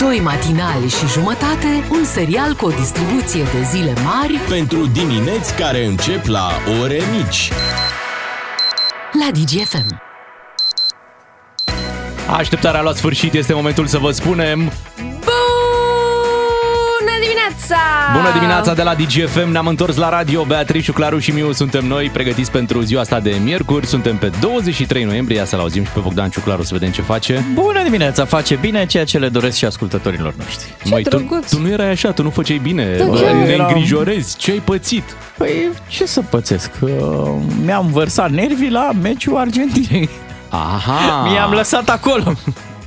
Doi matinali și jumătate, un serial cu o distribuție de zile mari Pentru dimineți care încep la ore mici. la DGFM. Așteptarea la sfârșit este momentul să vă spunem Bună dimineața! Bună dimineața de la DGFM, ne-am întors la radio, Beatrice, Claru și Miu suntem noi pregătiți pentru ziua asta de miercuri, suntem pe 23 noiembrie, ia să-l auzim și pe Bogdan Ciuclaru să vedem ce face. Bună dimineața, face bine ceea ce le doresc și ascultătorilor noștri. Măi, tu, drăguț. tu nu erai așa, tu nu făceai bine, Da, Bă, chiar. ne Eram- îngrijorezi, ce ai pățit? Păi, ce să pățesc? Uh, Mi-am vărsat nervii la meciul Argentinei. Aha! Mi-am lăsat acolo.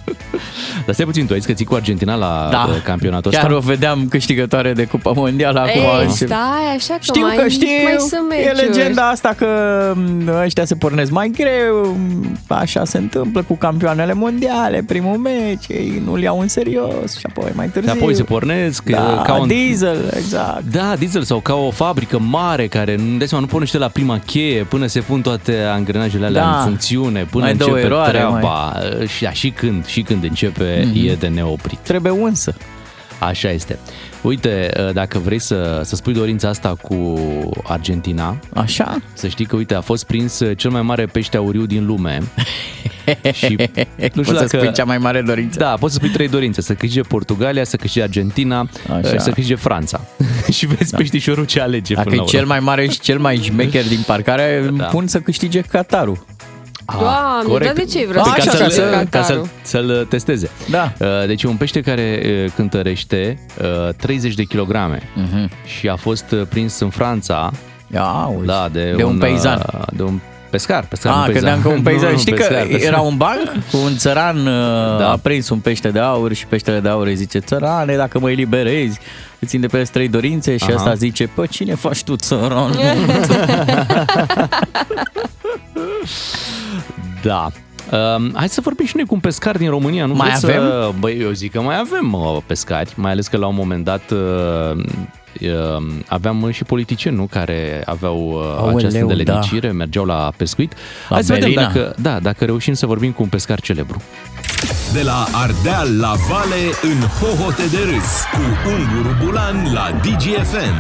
Dar stai puțin, tu ai zis că ții cu Argentina la Da, uh, campionatul chiar ăsta? o vedeam câștigătoare de Cupa Mondială acum. Ei, și- stai așa că Știu mai, că știu, mai sunt e meciuri. legenda asta că m, ăștia se pornesc mai greu, m, așa se întâmplă cu campioanele mondiale, primul meci, ei nu-l iau în serios și apoi mai Și târziu. apoi se pornesc da, ca un... diesel, exact. Da, diesel sau ca o fabrică mare care nu dai seama, nu pornește la prima cheie până se pun toate angrenajele alea Da. în funcțiune, până Mai dă o începe eroare, treaba și, da, și când, și când începe Mhm. e de neoprit. Trebuie unsă. Așa este. Uite, dacă vrei să, să spui dorința asta cu Argentina, Așa? să știi că, uite, a fost prins cel mai mare pește auriu din lume. și nu Poți să spui cea mai mare dorință. Da, poți să spui trei dorințe. Să câștige Portugalia, să câștige Argentina Așa. și să câștige Franța. și vezi da. peștișorul ce alege Dacă până e la cel urmă. mai mare și cel mai șmecher din parcare, Da. da. pun să câștige Qatarul. Ah, Doamne, corect. dar de ce vreau Păi să ca câștige să-l, ca Qatarul? să să-l testeze. Da. Uh, Deci e un pește care uh, cântărește uh, 30 de kilograme Mhm. și a fost uh, prins în Franța Ia, uite. da, de, de un, peisan. uh, De un pescar. pescar Ah, nu credeam că un Nu, peisaj. nu, Știi pescar, că pescar. era un banc cu un țăran Da. da. a prins un pește de aur și peștele de aur îi zice țărane, dacă mă eliberezi, îți îndeplinesc trei dorințe și Aha. asta zice, pă, cine faci tu țăran? Da. Um, hai să vorbim și noi cu un pescar din România. Nu Mai vreți avem? Să... Băi, eu zic că mai avem uh, pescari, mai ales că la un moment dat uh, uh, aveam și politicieni, nu? Care aveau uh, Aoleu, această da. îndeletnicire, mergeau la pescuit. La hai să vedem Belina. dacă, da, dacă reușim să vorbim cu un pescar celebru. De la Ardeal la Vale în hohote de râs cu Unguru Bulan la DGFM.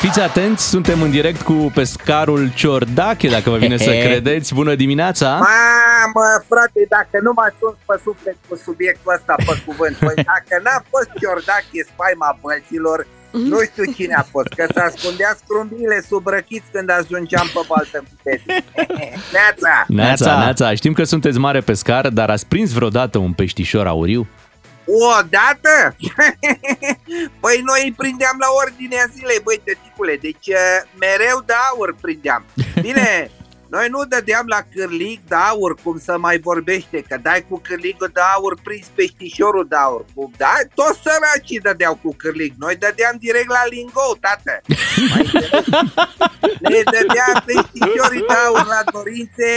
Fiți atenți, suntem în direct cu pescarul Ciordache, dacă vă vine să credeți. Bună dimineața! Mamă, frate, dacă nu m-ați uns pe suflet cu subiectul ăsta pe cuvânt, păi dacă n-a fost Ciordache spaima bălților, nu știu cine a fost, că se ascundea scrumbiile sub răchiți când ajungeam pe baltă cu tezi. Neața! Neața, Neața. Neața, știm că sunteți mare pescar, dar ați prins vreodată un peștișor auriu? Odată? păi noi îi prindeam la ordinea zilei, băi, tăticule, deci uh, mereu de aur prindeam. Bine, noi nu dădeam la cârlig de aur, cum să mai vorbește, că dai cu cârligul de aur, prins peștișorul de aur. Cu, da? Toți săracii dădeau cu cârlig, noi dădeam direct la lingou, tată. Mai înțelegi? ne dădea peștișorii de aur la dorințe,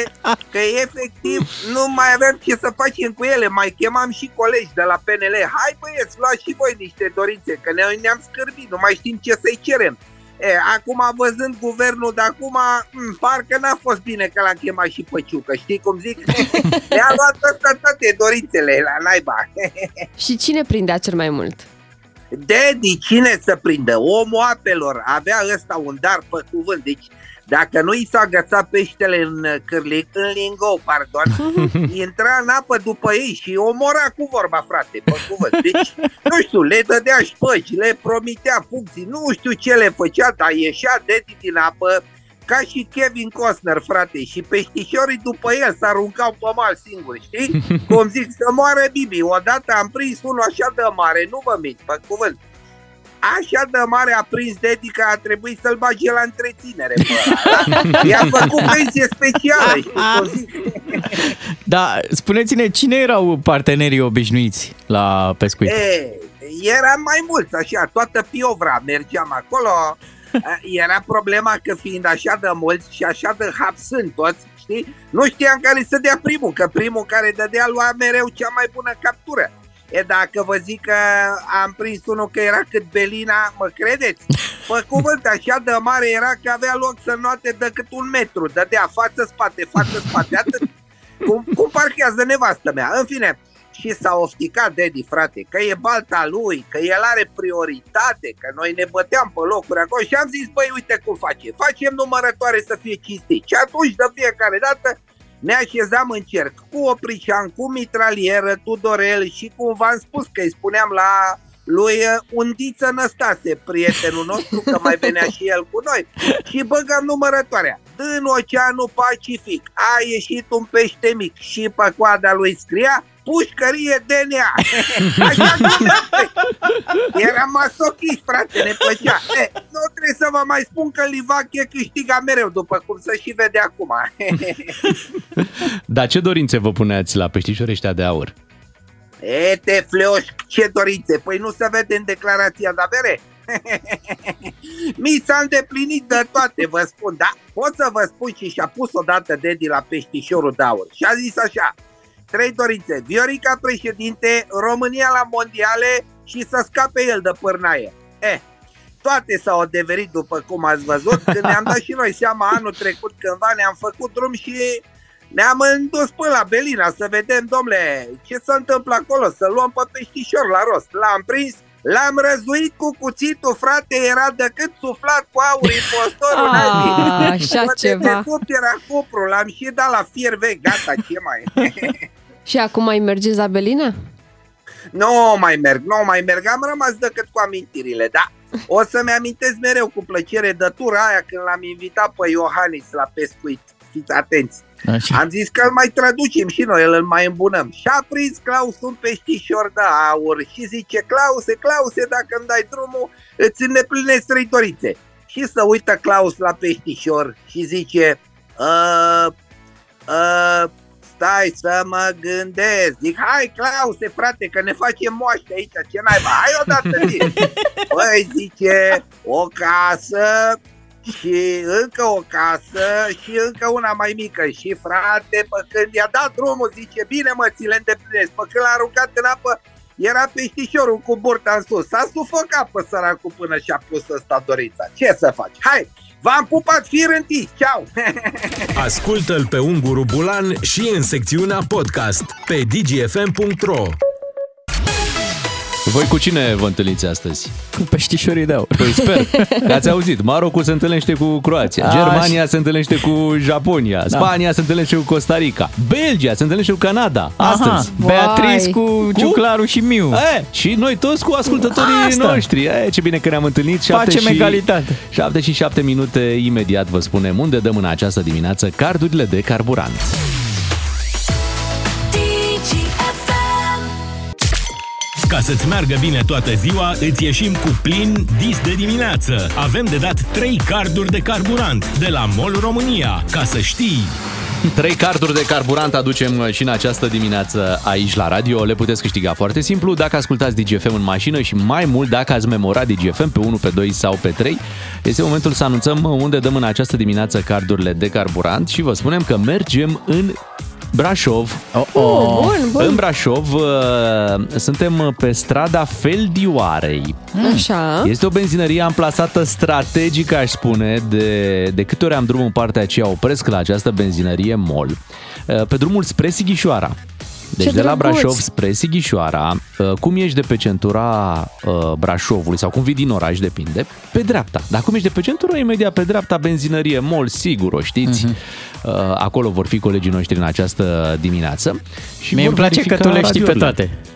că efectiv nu mai aveam ce să facem cu ele, mai chemam și colegi de la PNL. Hai băieți, luați și voi niște dorințe, că noi ne-am scârbit, nu mai știm ce să-i cerem. E, acum văzând guvernul de acum, m, parcă n-a fost bine că l-am chemat și pe Ciucă, știi cum zic? Ne-a luat ăsta toate dorințele la naiba. Și cine prindea cel mai mult? Daddy, cine să prindă? Omul apelor, avea ăsta un dar pe cuvânt, deci dacă nu i s-a agățat peștele în uh, cârlic, în lingou, pardon, intra în apă după ei și omora cu vorba, frate, pe cuvânt. Deci, nu știu, le dădea șpăci, le promitea funcții, nu știu ce le făcea, dar ieșea Daddy din apă ca și Kevin Costner, frate, și peștișorii după el se aruncau pe mal singuri, știi? Cum zic, să moară Bibi. Odată am prins unul așa de mare, nu vă mint, pe cuvânt. Așa de mare a prins Dedi că a trebuit să-l bage la întreținere. Bă, ăla. I-a făcut pensie specială, știi cum zic? Da, spuneți-ne, cine erau partenerii obișnuiți la pescuit? E, eram mai mulți, așa, toată piovra mergeam acolo. Era problema că fiind așa de mulți și așa de hapsând toți, știi? Nu știam care să dea primul, că primul care dădea lua mereu cea mai bună captură. E dacă vă zic că am prins unul că era cât Belina, mă credeți? Pe cuvânt, așa de mare era că avea loc să noate decât un metru. Dădea față-spate, față-spate, atât. Cum, cum parchează nevastă mea. În fine, și s-a ofticat Dedi, frate, că e balta lui, că el are prioritate, că noi ne băteam pe locuri acolo și am zis, băi, uite cum face, facem numărătoare să fie cinstit. Și atunci, de fiecare dată, ne așezam în cerc cu Oprișan, cu mitralieră, Tudorel și cum v-am spus că îi spuneam la lui uh, Undiță Năstase, prietenul nostru, că mai venea și el cu noi, și băgăm numărătoarea. Din Oceanul Pacific a ieșit un pește mic și pe coada lui scria pușcărie DNA. Așa Era masochist, frate, ne plăcea. E, nu trebuie să vă mai spun că Livache câștiga mereu, după cum se și vede acum. Dar ce dorințe vă puneați la peștișori ăștia de aur? E, te fleoș, ce dorințe? Păi nu se vede în declarația de avere? Mi s-a îndeplinit de toate, vă spun, da? Pot să vă spun și și-a pus odată Dedi la peștișorul de aur și a zis așa, trei dorințe, Viorica președinte, România la mondiale și să scape el de pârnaie. Eh, toate s-au adeverit după cum ați văzut, când ne-am dat și noi seama anul trecut cândva ne-am făcut drum și ne-am îndus până la Belina să vedem, domnule, ce se întâmplă acolo, să luăm pe peștișor la rost. L-am prins, L-am răzuit cu cuțitul, frate, era decât suflat cu aur impostorul Ah, așa ceva. De era cupru, l-am și dat la fier vechi, gata, ce mai Și acum mai mergeți la Belina? Nu mai merg, nu mai merg, am rămas decât cu amintirile, da. O să-mi amintesc mereu cu plăcere de tura aia când l-am invitat pe Iohannis la pescuit. Fiți atenți. Așa. Am zis că îl mai traducem și noi, îl mai îmbunăm. Și a prins Claus un peștișor de aur și zice, Clause, Clause, dacă îmi dai drumul, îți îndeplinesc trei dorințe. Și să uită Claus la peștișor și zice, uh, uh, stai să mă gândesc. Zic, hai Clause, frate, că ne facem moaște aici, ce naiba, hai odată zi. Păi zice, o casă, și încă o casă și încă una mai mică. Și frate, pe când i-a dat drumul, zice, bine mă, ți le îndeplinesc. Pe când l-a aruncat în apă, era peștișorul cu burta în sus. S-a sufocat pe săracul până și-a pus ăsta dorința. Ce să faci? Hai, V-am pupat fir întis, ceau! Ascultă-l pe Unguru Bulan și în secțiunea podcast pe dgfm.ro Voi cu cine vă întâlniți astăzi? Cu peștișorii de aur. Păi sper că ați auzit. Marocul se întâlnește cu Croația, A, Germania se întâlnește cu Japonia, Spania se întâlnește cu Costa Rica, Belgia se întâlnește cu Canada. Astăzi. Aha, Beatrice cu, Cu? Ciuclaru și Miu. E, și noi toți cu ascultătorii Asta. noștri. E, ce bine că ne-am întâlnit. Șapte Facem și, egalitate. 7 și 7 minute imediat vă spunem unde dăm în această dimineață cardurile de carburant. Ca să-ți meargă bine toată ziua, îți ieșim cu plin dis de dimineață. Avem de dat 3 carduri de carburant de la MOL România. Ca să știi... Trei carduri de carburant aducem uh, și în această dimineață aici la radio. Le puteți câștiga foarte simplu dacă ascultați DGFM în mașină și mai mult dacă ați memorat DGFM pe 1, pe 2 sau pe 3. Este momentul să anunțăm unde dăm în această dimineață cardurile de carburant și vă spunem că mergem în Brașov. Oh, Oh, bun, bun. În Brașov uh, suntem pe strada Feldioarei. Așa. Este o benzinărie amplasată strategic, aș spune, de, de câte ori am drum în partea aceea, opresc la această benzinărie MOL, uh, pe drumul spre Sighișoara. Deci Ce de la drăguț! Brașov spre Sighișoara, uh, cum ești de pe centura uh, Brașovului sau cum vii din oraș, depinde, pe dreapta. Dar cum ești de pe centura, imediat pe dreapta, benzinărie MOL, sigur, o știți. Uh, Acolo vor fi colegii noștri în această dimineață. Și Mie vor îmi place că verifica tu le știi pe radiourile. toate.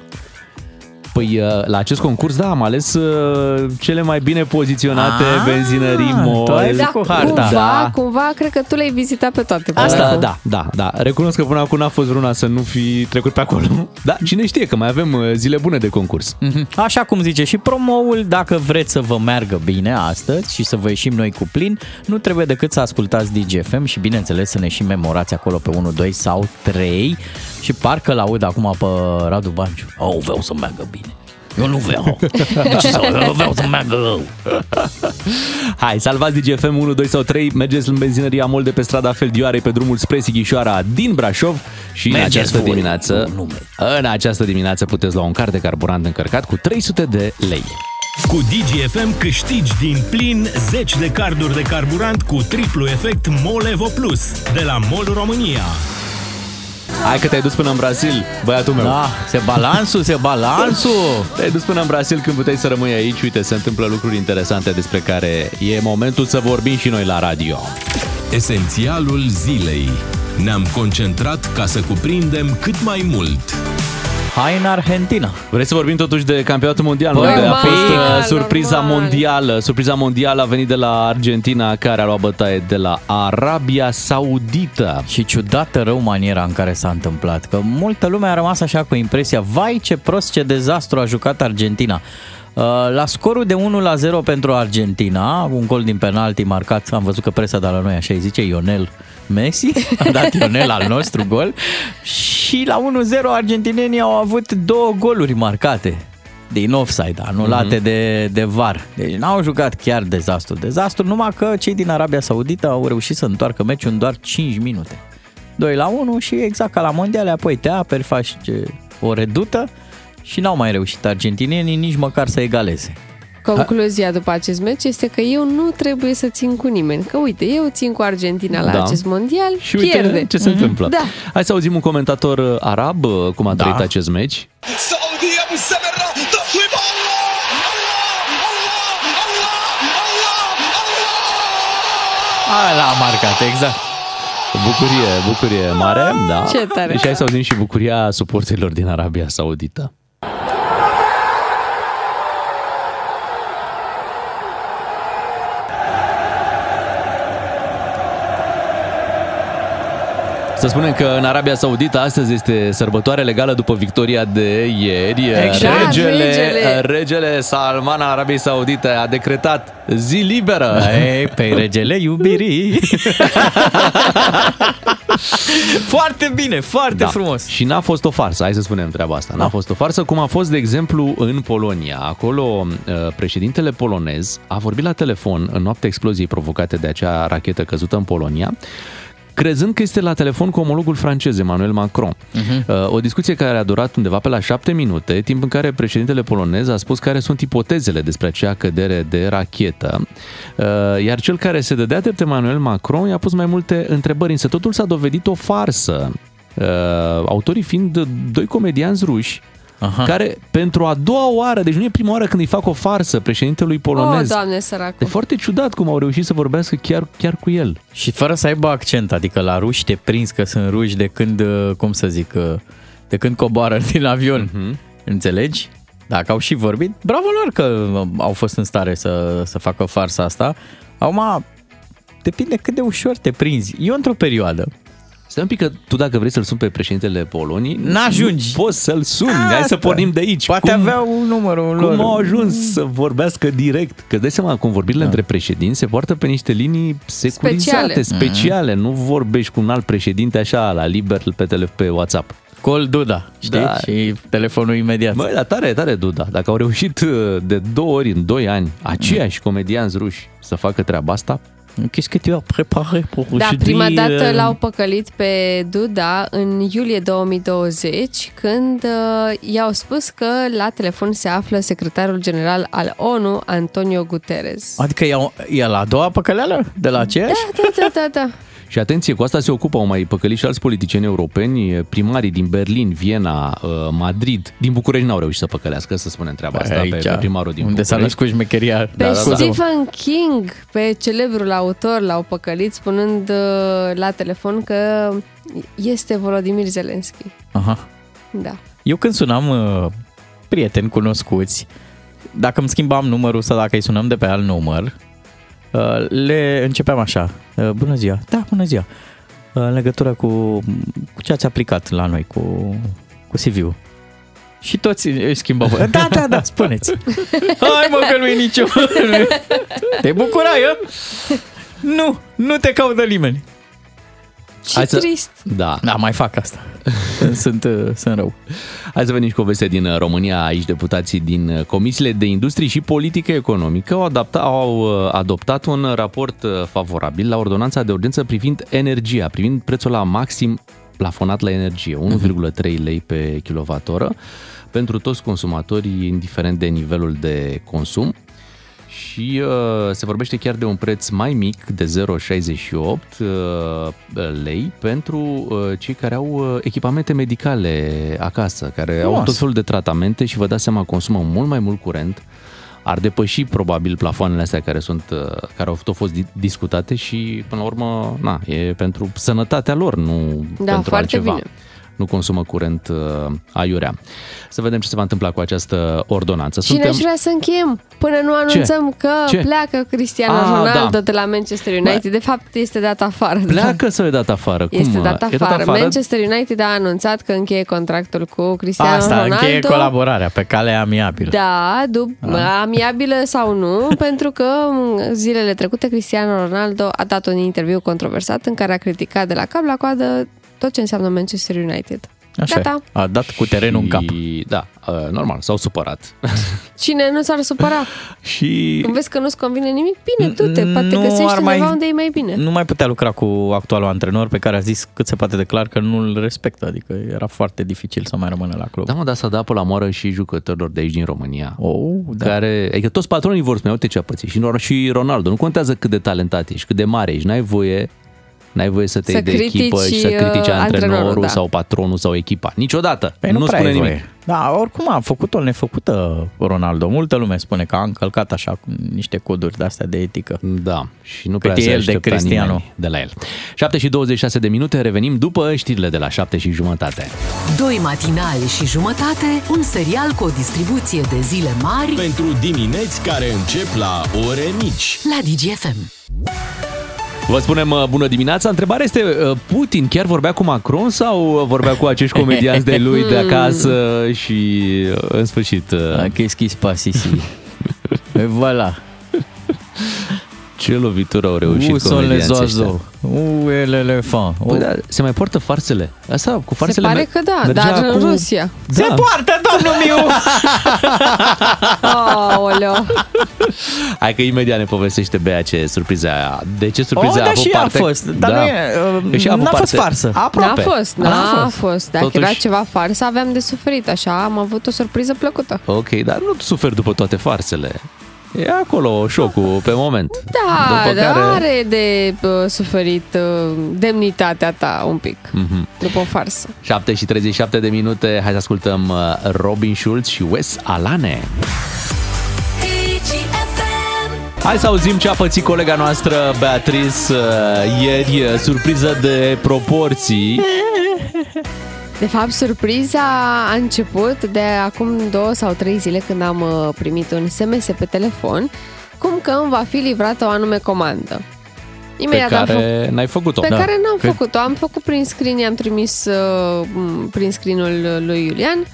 Păi uh, la acest concurs, da, am ales uh, cele mai bine poziționate Ah, benzinării tu ai MOL. Da, cu harta. cumva, Da. cumva, cred că tu le-ai vizitat pe toate. până Asta, acum. da, da, da. Recunosc că până acum n-a fost vreuna să nu fi trecut pe acolo. Da, cine știe că mai avem uh, zile bune de concurs. Mhm. Așa cum zice și promoul, dacă vreți să vă meargă bine astăzi și să vă ieșim noi cu plin, nu trebuie decât să ascultați DGFM și bineînțeles să ne și memorați acolo pe 1, 2 sau 3 și parcă l-aud acum pe Radu Banciu. Oh, vreau să meargă bine. Eu nu vreau. De ce să eu vreau să meargă rău? Hai, salvați DGFM 1, 2 sau 3, mergeți în benzinăria MOL de pe strada Feldioarei pe drumul spre Sighișoara din Brașov și Mergeți în această voi, dimineață, nu, nu merg. în această dimineață puteți lua un card de carburant încărcat cu 300 de lei. Cu DGFM câștigi din plin 10 de carduri de carburant cu triplu efect MOL Evo Plus de la MOL România. Hai că te-ai dus până în Brazil, băiatul meu. Da, se balansul, se balansul. Te-ai dus până în Brazil când puteai să rămâi aici. Uite, se întâmplă lucruri interesante despre care e momentul să vorbim și noi la radio. Esențialul zilei. Ne-am concentrat ca să cuprindem cât mai mult. Hai în Argentina. Vrei să vorbim totuși de campionatul mondial, Păi, unde a normal, fost uh, surpriza normal. mondială. Surpriza mondială a venit de la Argentina, care a luat bătaie de la Arabia Saudită. Și ciudată rău maniera în care s-a întâmplat, că multă lume a rămas așa cu impresia, vai ce prost, ce dezastru a jucat Argentina. Uh, La scorul de 1 la 0 pentru Argentina, un gol din penalti marcat, am văzut că presa de la noi așa îi zice Ionel Messi, a dat Ionel al nostru gol și la 1-0 argentinenii au avut două goluri marcate din offside, anulate mm-hmm. de, de VAR. Deci n-au jucat chiar dezastru. Dezastru numai că cei din Arabia Saudită au reușit să întoarcă meciul în doar 5 minute. 2 la 1 și exact ca la mondiale, apoi te aperi, faci ce- o redută și n-au mai reușit argentinenii nici măcar să egaleze. Concluzia după acest meci este că eu nu trebuie să țin cu nimeni. Că uite, eu țin cu Argentina la da. acest mondial, Și uite pierde. ce se mm-hmm. întâmplă. Da. Hai să auzim un comentator uh, arab uh, cum a da. trăit acest meci. Saudi Abu Samara, A, l-a marcat, exact. Bucurie, bucurie mare, da. Ce tare. Și hai să auzim și bucuria suporterilor din Arabia Saudită. Să spunem că în Arabia Saudită astăzi este sărbătoare legală după victoria de ieri. Exact. Regele, Regele. regele Salman al Arabiei Saudite a decretat zi liberă. Ei, pe regele iubirii. foarte bine, foarte da. frumos. Și n-a fost o farsă, hai să spunem treaba asta. N-a Da. fost o farsă, cum a fost, de exemplu, în Polonia. Acolo, uh, președintele polonez a vorbit la telefon în noaptea exploziei provocate de acea rachetă căzută în Polonia, crezând că este la telefon cu omologul francez, Emmanuel Macron. Uh-huh. O discuție care a durat undeva pe la șapte minute, timp în care președintele polonez a spus care sunt ipotezele despre acea cădere de rachetă, Uh, iar cel care se dădea drept Emmanuel Macron i-a pus mai multe întrebări, însă totul s-a dovedit o farsă. Uh, autorii fiind doi comedianți ruși, Aha. care pentru a doua oară, deci nu e prima oară când îi fac o farsă președintelui Oh, polonez. doamne, E săracul. foarte ciudat cum au reușit să vorbească chiar, chiar cu el. Și fără să aibă accent, adică la ruși te prinzi că sunt ruși de când, uh, cum să zic, uh, de când coboară din avion. Uh-huh. Înțelegi? Dacă au și vorbit, bravo lor că uh, au fost în stare să, să facă farsa asta. Acum, depinde cât de ușor te prinzi. Eu într-o perioadă, Stai un pic că tu dacă vrei să-l suni pe președintele Poloniei, N-ajungi. nu Poți să-l suni. Hai să Asta. pornim de aici. poate cum, aveau numărul lor. Cum au ajuns să vorbească direct? Că dai seama, convorbirile da. între președinți se poartă pe niște linii securizate, Speciale. speciale. Nu vorbești cu un alt președinte așa, la liber, pe, tele, pe WhatsApp. Col Duda, știi? Da. Și telefonul imediat. Băi, dar tare, tare, Duda. Dacă au reușit uh, de două ori în doi ani aceiași comedianți ruși să facă treaba asta, Qu'est-ce que tu as préparé pour Da, aujourd'hui, prima dată euh, l-au păcălit pe Duda în iulie 2020, când uh, i-au spus că la telefon se află secretarul general al ONU, Antonio Guterres. Adică e, e la a doua păcăleală de la aceeași? Da, da, da, da. Și atenție, cu asta se ocupă, au mai păcălit și alți politicieni europeni, primarii din Berlin, Viena, uh, Madrid. Din București n-au reușit să păcălească, să spunem treaba asta, pe, pe primarul din unde s-a București. născut șmecheria. Pe Da, da, da. Stephen King, pe celebrul autor, l-au păcălit spunând uh, la telefon că este Volodymyr Zelensky. Aha. Da. Eu când sunam uh, prieteni cunoscuți, dacă îmi schimbam numărul sau dacă îi sunăm de pe alt număr, uh, le începeam așa. Uh, Bună ziua. Da, bună ziua. Uh, În legătură cu, cu ce ați aplicat la noi, cu, cu CV-ul. Și toți îi schimbau. Da, da, da, spuneți. Hai mă că nu-i nicio. Te bucurai, ă? Nu, nu te caută nimeni. Ce Hai să- trist. Da. Da, mai fac asta. sunt, uh, sunt rău. Hai să venim și cu o veste din uh, România. Aici deputații din uh, comisiile de industrie și politică economică au, adapta, au uh, adoptat un raport uh, favorabil la ordonanța de urgență privind energia, privind prețul la maxim plafonat la energie, 1,3 lei pe kilowattoră pentru toți consumatorii, indiferent de nivelul de consum. Și uh, se vorbește chiar de un preț mai mic de 0,68 uh, lei pentru uh, cei care au uh, echipamente medicale acasă, care au Frumos. tot felul de tratamente și vă dați seama consumă mult mai mult curent. Ar depăși probabil plafoanele astea care sunt uh, care au tot fost di- discutate și până la urmă, na, e pentru sănătatea lor, nu Da, pentru foarte altceva. bine. Nu consumă curent uh, aiurea. Să vedem ce se va întâmpla cu această ordonanță. Cine aș vrea să încheiem până nu anunțăm că Ce? pleacă Cristiano Ah, Ronaldo da. de la Manchester United. De fapt, este dat afară. Pleacă sau e dat afară? Cum? Este dat E afară. Manchester United a anunțat că încheie contractul cu Cristiano Asta, Ronaldo. încheie colaborarea pe cale amiabilă. Da, dup- amiabilă sau nu, pentru că m, zilele trecute Cristiano Ronaldo a dat un interviu controversat în care a criticat de la cap la coadă tot ce înseamnă Manchester United. Așa Gata. e. A dat cu terenul în cap. Și, da, uh, normal, s-au supărat. Cine nu s-ar supăra? și Când vezi că nu-ți convine nimic, bine, du-te, Nu poate găsești ar undeva mai- unde e mai bine. Nu mai putea lucra cu actualul antrenor pe care a zis cât se poate de clar că nu îl respectă. Adică era foarte dificil să mai rămână la club. Da, mă, dar să da pe la moară și jucătorilor de aici din România. Oh, da. Care, adică toți patronii vor spune, uite ce a pățit. Și, și Ronaldo, nu contează cât de talentat ești, cât de mare ești, n-ai voie N-ai voie să te Să iei de echipă critici, și să critici uh, antrenorul antrenorul, da. sau patronul sau echipa. Niciodată. Păi nu, nu prea spune ai nimic. voie. Da, oricum a făcut-o nefăcută Ronaldo. Multă lume spune că a încălcat așa cu niște coduri de-astea de etică. Da, și nu Cât prea e se el de aștepta Cristiano. nimeni de la el. 7 și 26 de minute, revenim după știrile de la 7 și jumătate. Doi matinali și jumătate, un serial cu o distribuție de zile mari Pentru dimineți care încep la ore mici. la DGFM. Vă spunem uh, bună dimineața. Întrebarea este, uh, Putin chiar vorbea cu Macron sau uh, vorbea cu acești comedianți de lui de acasă și uh, în sfârșit... uh, A, Qu'est-ce qui se passe ici? Et voilà. Ce lovitură au reușit Où sont les comedianții ăștia? oiseaux? Où est l'éléphant? Băi, dar se mai poartă farsele? Asta cu Se farsele pare mer- că da, mergea dar în acum- Rusia. Se Da. poartă, domnul Miu! Aoleo. Hai că imediat ne povestește Bea ce surpriza aia. De ce surpriza Oh, a da, avut și a parte? fost, dar nu e, uh, Că și a avut n-a fost parte. farsă. Aproape. N-a fost, N-a n-a fost. fost. Dacă Totuși- era ceva farsă, aveam de suferit. Așa am avut o surpriză plăcută. Ok, dar nu suferi după toate farsele. E acolo șocul pe moment. Da, După dar care- are de uh, suferit uh, demnitatea ta un pic Mhm. după o farsă. 7 și 37 de minute, hai să ascultăm uh, Robin Schulz și Wes Alane. Hai să auzim ce a pățit colega noastră Beatrice uh, ieri, uh, surpriză de proporții. De fapt, surpriza a început de acum două sau trei zile când am uh, primit un SMS pe telefon cum că îmi va fi livrată o anume comandă. Pe Imediat am făcut care n-ai făcut-o. pe Da. care n-am Că- făcut-o. Am făcut prin screen, i-am trimis uh, m, prin screenul lui Iulian.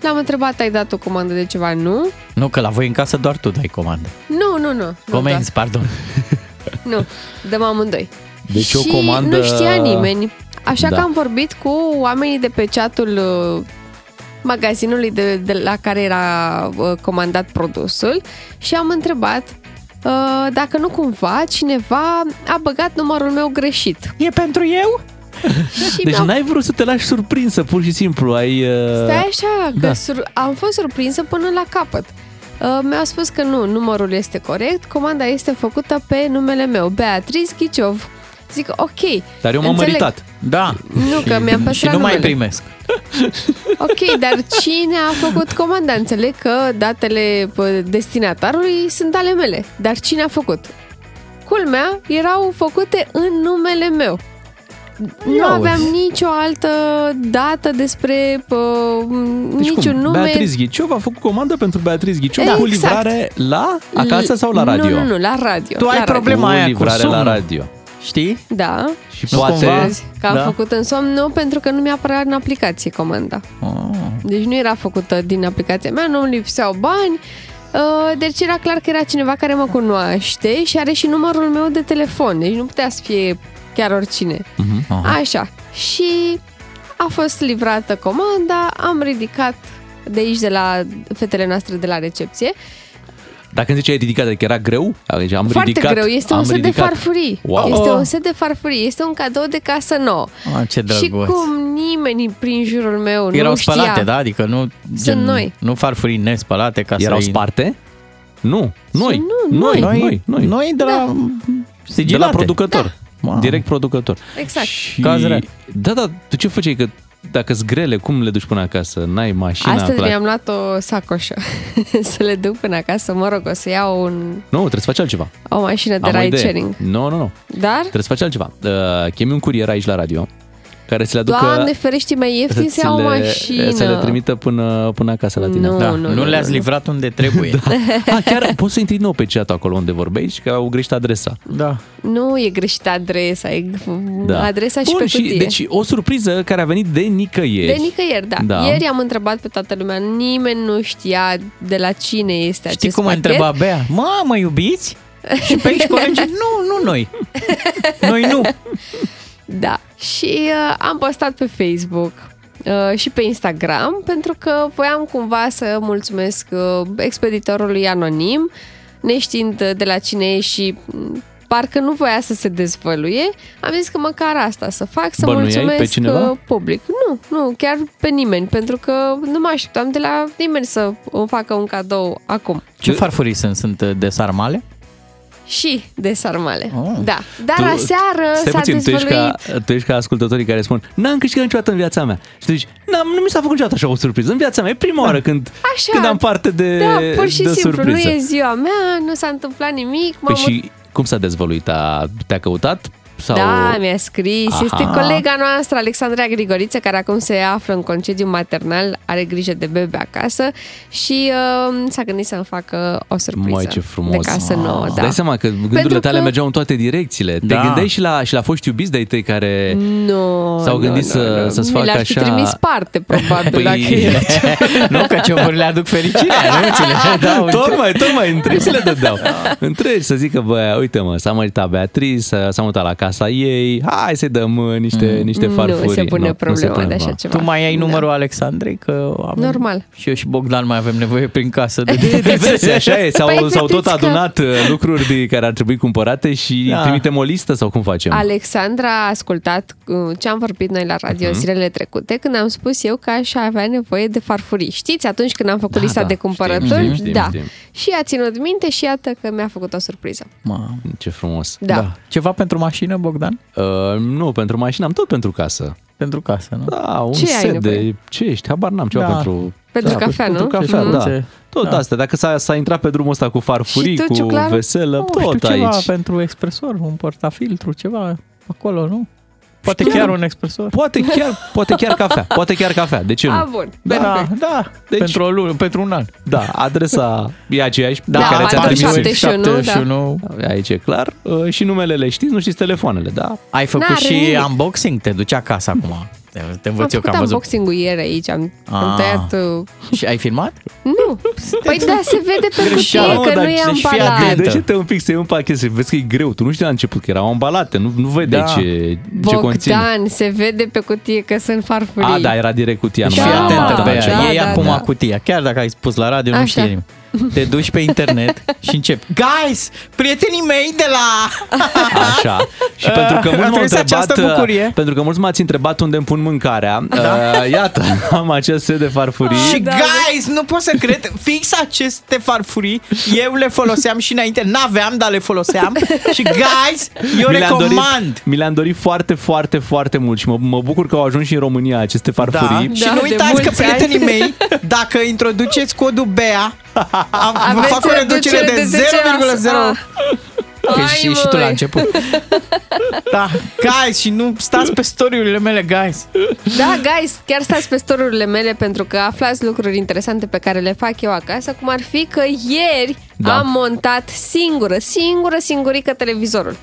L-am întrebat, ai dat o comandă de ceva? Nu. Nu, că la voi în casă doar tu dai comandă. Nu, nu, nu. nu Comenzi, pardon. doar. Nu, dăm amândoi. Deci și o comandă- nu știa nimeni. Așa Da. că am vorbit cu oamenii de pe chatul uh, magazinului de, de la care era uh, comandat produsul și am întrebat uh, dacă nu cumva cineva a băgat numărul meu greșit. E pentru eu? Și Deci mi-au n-ai vrut să te lași surprinsă, pur și simplu. Ai, uh, Stai așa, că da. sur- am fost surprinsă până la capăt. Uh, mi-au spus că nu, numărul este corect, comanda este făcută pe numele meu, Beatriz Ghiciov. Zic, ok. Dar eu m-am înțeleg. măritat. Da. Nu, că mi-am Și păstrat nu mai numele. primesc. Ok, dar cine a făcut comanda? Înțeleg că datele pă, destinatarului sunt ale mele. Dar cine a făcut? Culmea, erau făcute în numele meu. Nu Ia aveam uzi. nicio altă dată despre pă, Deci niciun cum? nume. Beatriz Ghiciov a făcut comandă pentru Beatriz Ghiciov cu Exact. livrare la acasă sau la radio? Nu, nu, nu, la radio. Tu ai la radio. problema cu aia cu livrare la somnul. radio. Știi? Da. Și Nu poate... cumva? Vezi că am Da. făcut în somn, nu, pentru că nu mi-a apărat în aplicație comanda. Oh. Deci nu era făcută din aplicația mea, nu îmi lipseau bani, uh, deci era clar că era cineva care mă cunoaște și are și numărul meu de telefon, deci nu putea să fie chiar oricine. Aha. Așa. Și a fost livrată comanda, am ridicat de aici, de la fetele noastre de la recepție. Dacă îmi ziceai ridicat, adică era greu? Deci am Foarte ridicat, greu, este am un set ridicat. de farfurii. Wow. Este Oh. un set de farfurii, este un cadou de casă nouă. Ah, ce Și drăguț. cum nimeni prin jurul meu Erau nu știa. spălate, da? Adică nu, noi. nu farfurii nespălate ca Erau să sparte? Nu, noi. Nu, Noi, Noi, noi, noi. noi de la Da. De sigilate. la producător. Wow. Direct producător. Exact. Și... Caz real. Da, da, tu ce făceai? Că dacă sunt grele, cum le duci până acasă? N-ai mașina? Astăzi clar. mi-am luat o sacoșă să le duc până acasă. Mă rog, o să iau un, Nu, trebuie să faci altceva. o mașină de Am o ride idee. sharing. Nu, nu, nu. Dar, Trebuie să faci altceva. Uh, chemi un curier aici la radio care să le aducă... Doamne ferește, mai ieftin să să iau o le, mașină. să le trimită până, până acasă la tine. Nu, Da, nu, nu, nu, le-ați nu. livrat unde trebuie. Da. Ah, chiar poți să intri nou pe chat acolo unde vorbești, că au greșit adresa. da. Nu e greșită adresa, e Da. adresa și Bun, pe și, cutie. deci o surpriză care a venit de nicăieri. De nicăieri, da. Da. da. Ieri am întrebat pe toată lumea, nimeni nu știa de la cine este Știi acest cum pachet. întreba Bea? Mă, mă iubiți? Și pe aici colegii, nu, nu noi. Noi nu. Da. Și uh, am postat pe Facebook uh, și pe Instagram pentru că voiam cumva să mulțumesc uh, expeditorului anonim, neștiind uh, de la cine e și mm, parcă nu voia să se dezvăluie, am zis că măcar asta să fac, să Bănuiai mulțumesc pe cineva? uh, public. Nu, nu, chiar pe nimeni, pentru că nu mă așteptam de la nimeni să îmi facă un cadou acum. Ce farfurii sunt? Sunt uh, de sarmale? Și de sarmale. Oh. Da. Dar Tu- aseară Stai s-a puțin, tu ești, ca, dezvăluit... tu ești ca ascultătorii care spun N-am câștigat niciodată în viața mea Și tu zici, N-am, nu mi s-a făcut niciodată așa o surpriză În viața mea, e prima oară când, Așa. când am parte de, Da, pur și de simplu, surpriză nu e ziua mea, nu s-a întâmplat nimic. Păi M-am și cum s-a dezvăluit? A, te-a căutat? Sau... Da, mi-a scris. Aha. Este colega noastră, Alexandra Grigoriță, care acum se află în concediu maternal, are grijă de bebe acasă și uh, s-a gândit să-mi facă o surpriză Măi, ce frumos. de casă nouă. Îți Da. Dai seama că gândurile Pentru tale că- mergeau în toate direcțiile. Te Da. gândeai și la, și la foști iubiți de-ai tăi care... Nu, S-au nu, gândit nu, să- nu. să-ți Mi facă le-ar fi așa- trimis parte, probabil, Păi- dacă e. nu, că cioburile aduc fericirea, nu ți le dau. Tocmai, tocmai, întregi le dădeau. Întregi să zică, bă, uite mă, s-a măritat Beatrice, s-a s-a mutat la casa ei, hai să-i dăm mă, niște, niște Nu farfurii. se pune Nu, problema pune de așa problema. ceva. Tu mai ai numărul Alexandrei? Că avem, Normal. Și eu și Bogdan mai avem nevoie prin casă de De diverse, așa e, s-au, Păi s-au tot vedeți că- adunat uh, lucruri de care ar trebui cumpărate și Da. trimitem o listă sau cum facem? Alexandra a ascultat uh, ce am vorbit noi la radio Mhm. uh-huh. zilele trecute când am spus eu că aș avea nevoie de farfurii. Știți, atunci când am făcut Da, lista da, de știm, cumpărături? știm, știm, da. știm. Și a ținut minte și iată că mi-a făcut o surpriză. Ma, Ce frumos. Da. da. Ceva pentru mașină, Bogdan? Uh, nu, pentru mașină am tot pentru casă. Pentru casă, nu? Da, un Ce ai set nevoie? de... Ce ești? Habar n-am ceva Da. pentru... Pentru da, cafea, pentru nu? cafea, Ce da. științe. Tot Da. astea. Dacă s-a, s-a intrat pe drumul ăsta cu farfurii, Și tu, cu Ciuclar? veselă, Nu, tot știu ceva aici. pentru expresor, un portafiltru, ceva acolo, nu? Poate Știu. chiar un expresor. Poate chiar, poate chiar cafea. Poate chiar cafea. De ce nu? A, bun. Da, Da, da, Deci- pentru, o lună, pentru un an. Da, adresa e aceeași Da, pe care ți-a patru, trimis. șapte. 71, da. Aici e clar. Uh, Și numele le știți, nu știți telefoanele, da? Ai făcut N-are și nimic. unboxing? Te duci acasă acum. Te, te Am învăț eu că făcut am văzut. unboxing-ul ieri aici, am, am Ah. tăiat... uh, Și ai filmat? Nu, păi da, se vede pe Greșeală, cutie mă, că dar nu e deci fii ambalat. atent. Deci-te un pic să iei un pachet să vezi că e greu. Tu nu știi la început că erau ambalate, nu, nu vedeai Da. ce, ce conține. Bogdan, se vede pe cutie că sunt farfurii. A, da, era direct cutia. Deci nu fii era atentă, ambalată Bea. altceva. Iei da, acum da. cutia. Chiar dacă ai spus la radio, nu Așa. știe nimeni. Te duci pe internet și începi. Guys, prietenii mei de la... Așa. Și pentru că A mulți m-au trebuit întrebat, această bucurie. pentru că mulți m-ați întrebat unde îmi pun mâncarea, Da. uh, iată, am acest set de farfurii. Și da, guys, nu pot să cred, fix aceste farfurii eu le foloseam și înainte, n-aveam, dar le foloseam. Și guys, eu mi le-am recomand. dorit, mi le-am dorit foarte, foarte, foarte mult și mă, mă bucur că au ajuns și în România aceste Da. farfurii. Și Da, nu de uitați că mulți ani. prietenii mei, dacă introduceți codul BEA, am, vă Aveți fac o reducere de 0,0. Ah. Că Ai, și, și tu la măi. început. Da, guys, și nu stați pe story-urile mele, guys. Da, guys, chiar stați pe storurile mele pentru că aflați lucruri interesante pe care le fac eu acasă, cum ar fi că ieri Da. am montat singură, singură, singurică televizorul.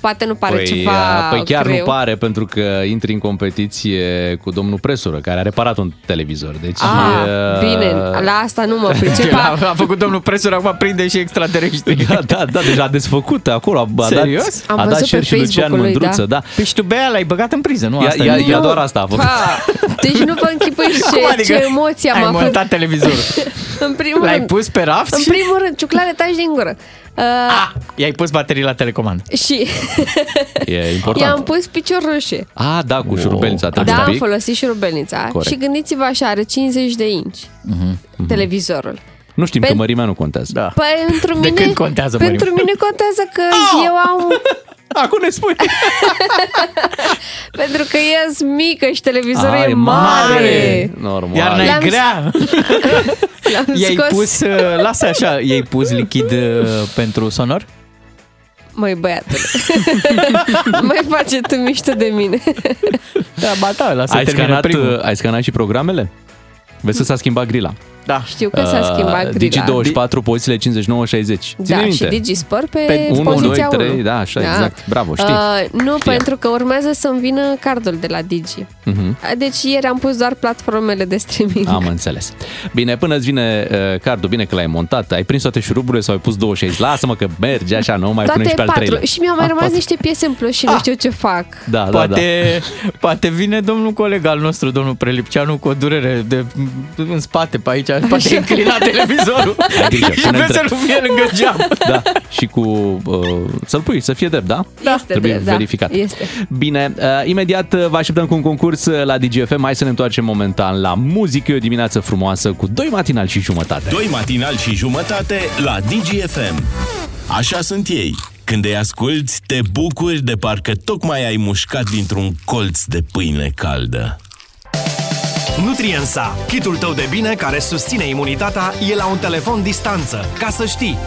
Poate nu pare Păi, ceva uh, păi chiar greu. nu pare pentru că intri în competiție cu domnul Presură, care a reparat un televizor. Deci, Ah, uh, bine, la asta nu mă pricep. A, a făcut domnul Presur, acum prinde și extraterestri. Da, da, da, deja a desfăcut acolo. A, a Serios? Dat, Am a dat văzut share pe și Lucian Facebook-ul lui, Mândruță, da. da. Păi și tu, Bea, l-ai băgat în priză, nu? Ea, Asta ea, e. ea doar asta a făcut. Ha, deci nu vă închipuiți ce, Cum adică ce emoție am ai avut. montat televizorul. În primul L-ai rând, pus pe raft în și... primul rând, ciuclare, taci din gură. Uh, Ah, i-ai pus baterii la telecomandă. și E important. i-am pus picior roșie. A, da, cu șurubelnița. trebuie Da, un am pic. folosit și rubelnița. Corect. Mhm, Și gândiți-vă așa, are 50 de inci televizorul. Nu știm Pen- că mărimea nu contează. Da. Pentru De mine, când contează Pentru mărimea? mine contează că eu am... Acum ne spui. pentru că eu sunt mică și televizorul Ah, e mare. Normal. Iarna e Le-am- grea. L-am I-ai scos. pus, uh, lasă așa, i-ai pus lichid uh, pentru sonor? Măi, băiatule. Mai face tu mișto de mine. Da, ba da, lasă Ai termină scanat, primul. ai scanat și programele? Vezi că s-a schimbat grila. Da. Știu că s-a schimbat grila. Digi24, pozițiile 59-60. Ține Da, minte. și Digisport pe, Pe unu, poziția doi, 1. trei, da, așa, exact. Bravo, știi. Uh, nu, Știam. pentru că urmează să-mi vină cardul de la Digi. Mhm. Deci ieri am pus doar platformele de streaming. Am înțeles. Bine, până îți vine uh, cardul, bine că l-ai montat, ai prins toate șuruburile sau ai pus 26. Lasă-mă că merge așa, nu mai punem Toate și pe al patru. treilea. Și mi-au mai Ah, rămas poate. niște piese în plus și nu știu ce fac. Da, da, da. Poate, poate vine domnul coleg al nostru, domnul Prelipceanu, cu o durere de, în spate pe aici, poate e înclinat televizorul Ai grijă, și pune vrem să drept. nu fie lângă geam. Da, și cu... Uh, să-l pui, să fie drept, da? Este Trebuie drept, da, verificat. este. Bine, uh, imediat uh, vă așteptăm cu un concurs uh, la DGFM. Hai să ne întoarcem momentan la muzică. E o dimineață frumoasă cu doi matinal și jumătate. Doi matinal și jumătate la DGFM. Așa sunt ei. Când îi asculti, te bucuri de parcă tocmai ai mușcat dintr-un colț de pâine caldă. Nutriensa, kitul tău de bine care susține imunitatea, e la un telefon distanță, ca să știi.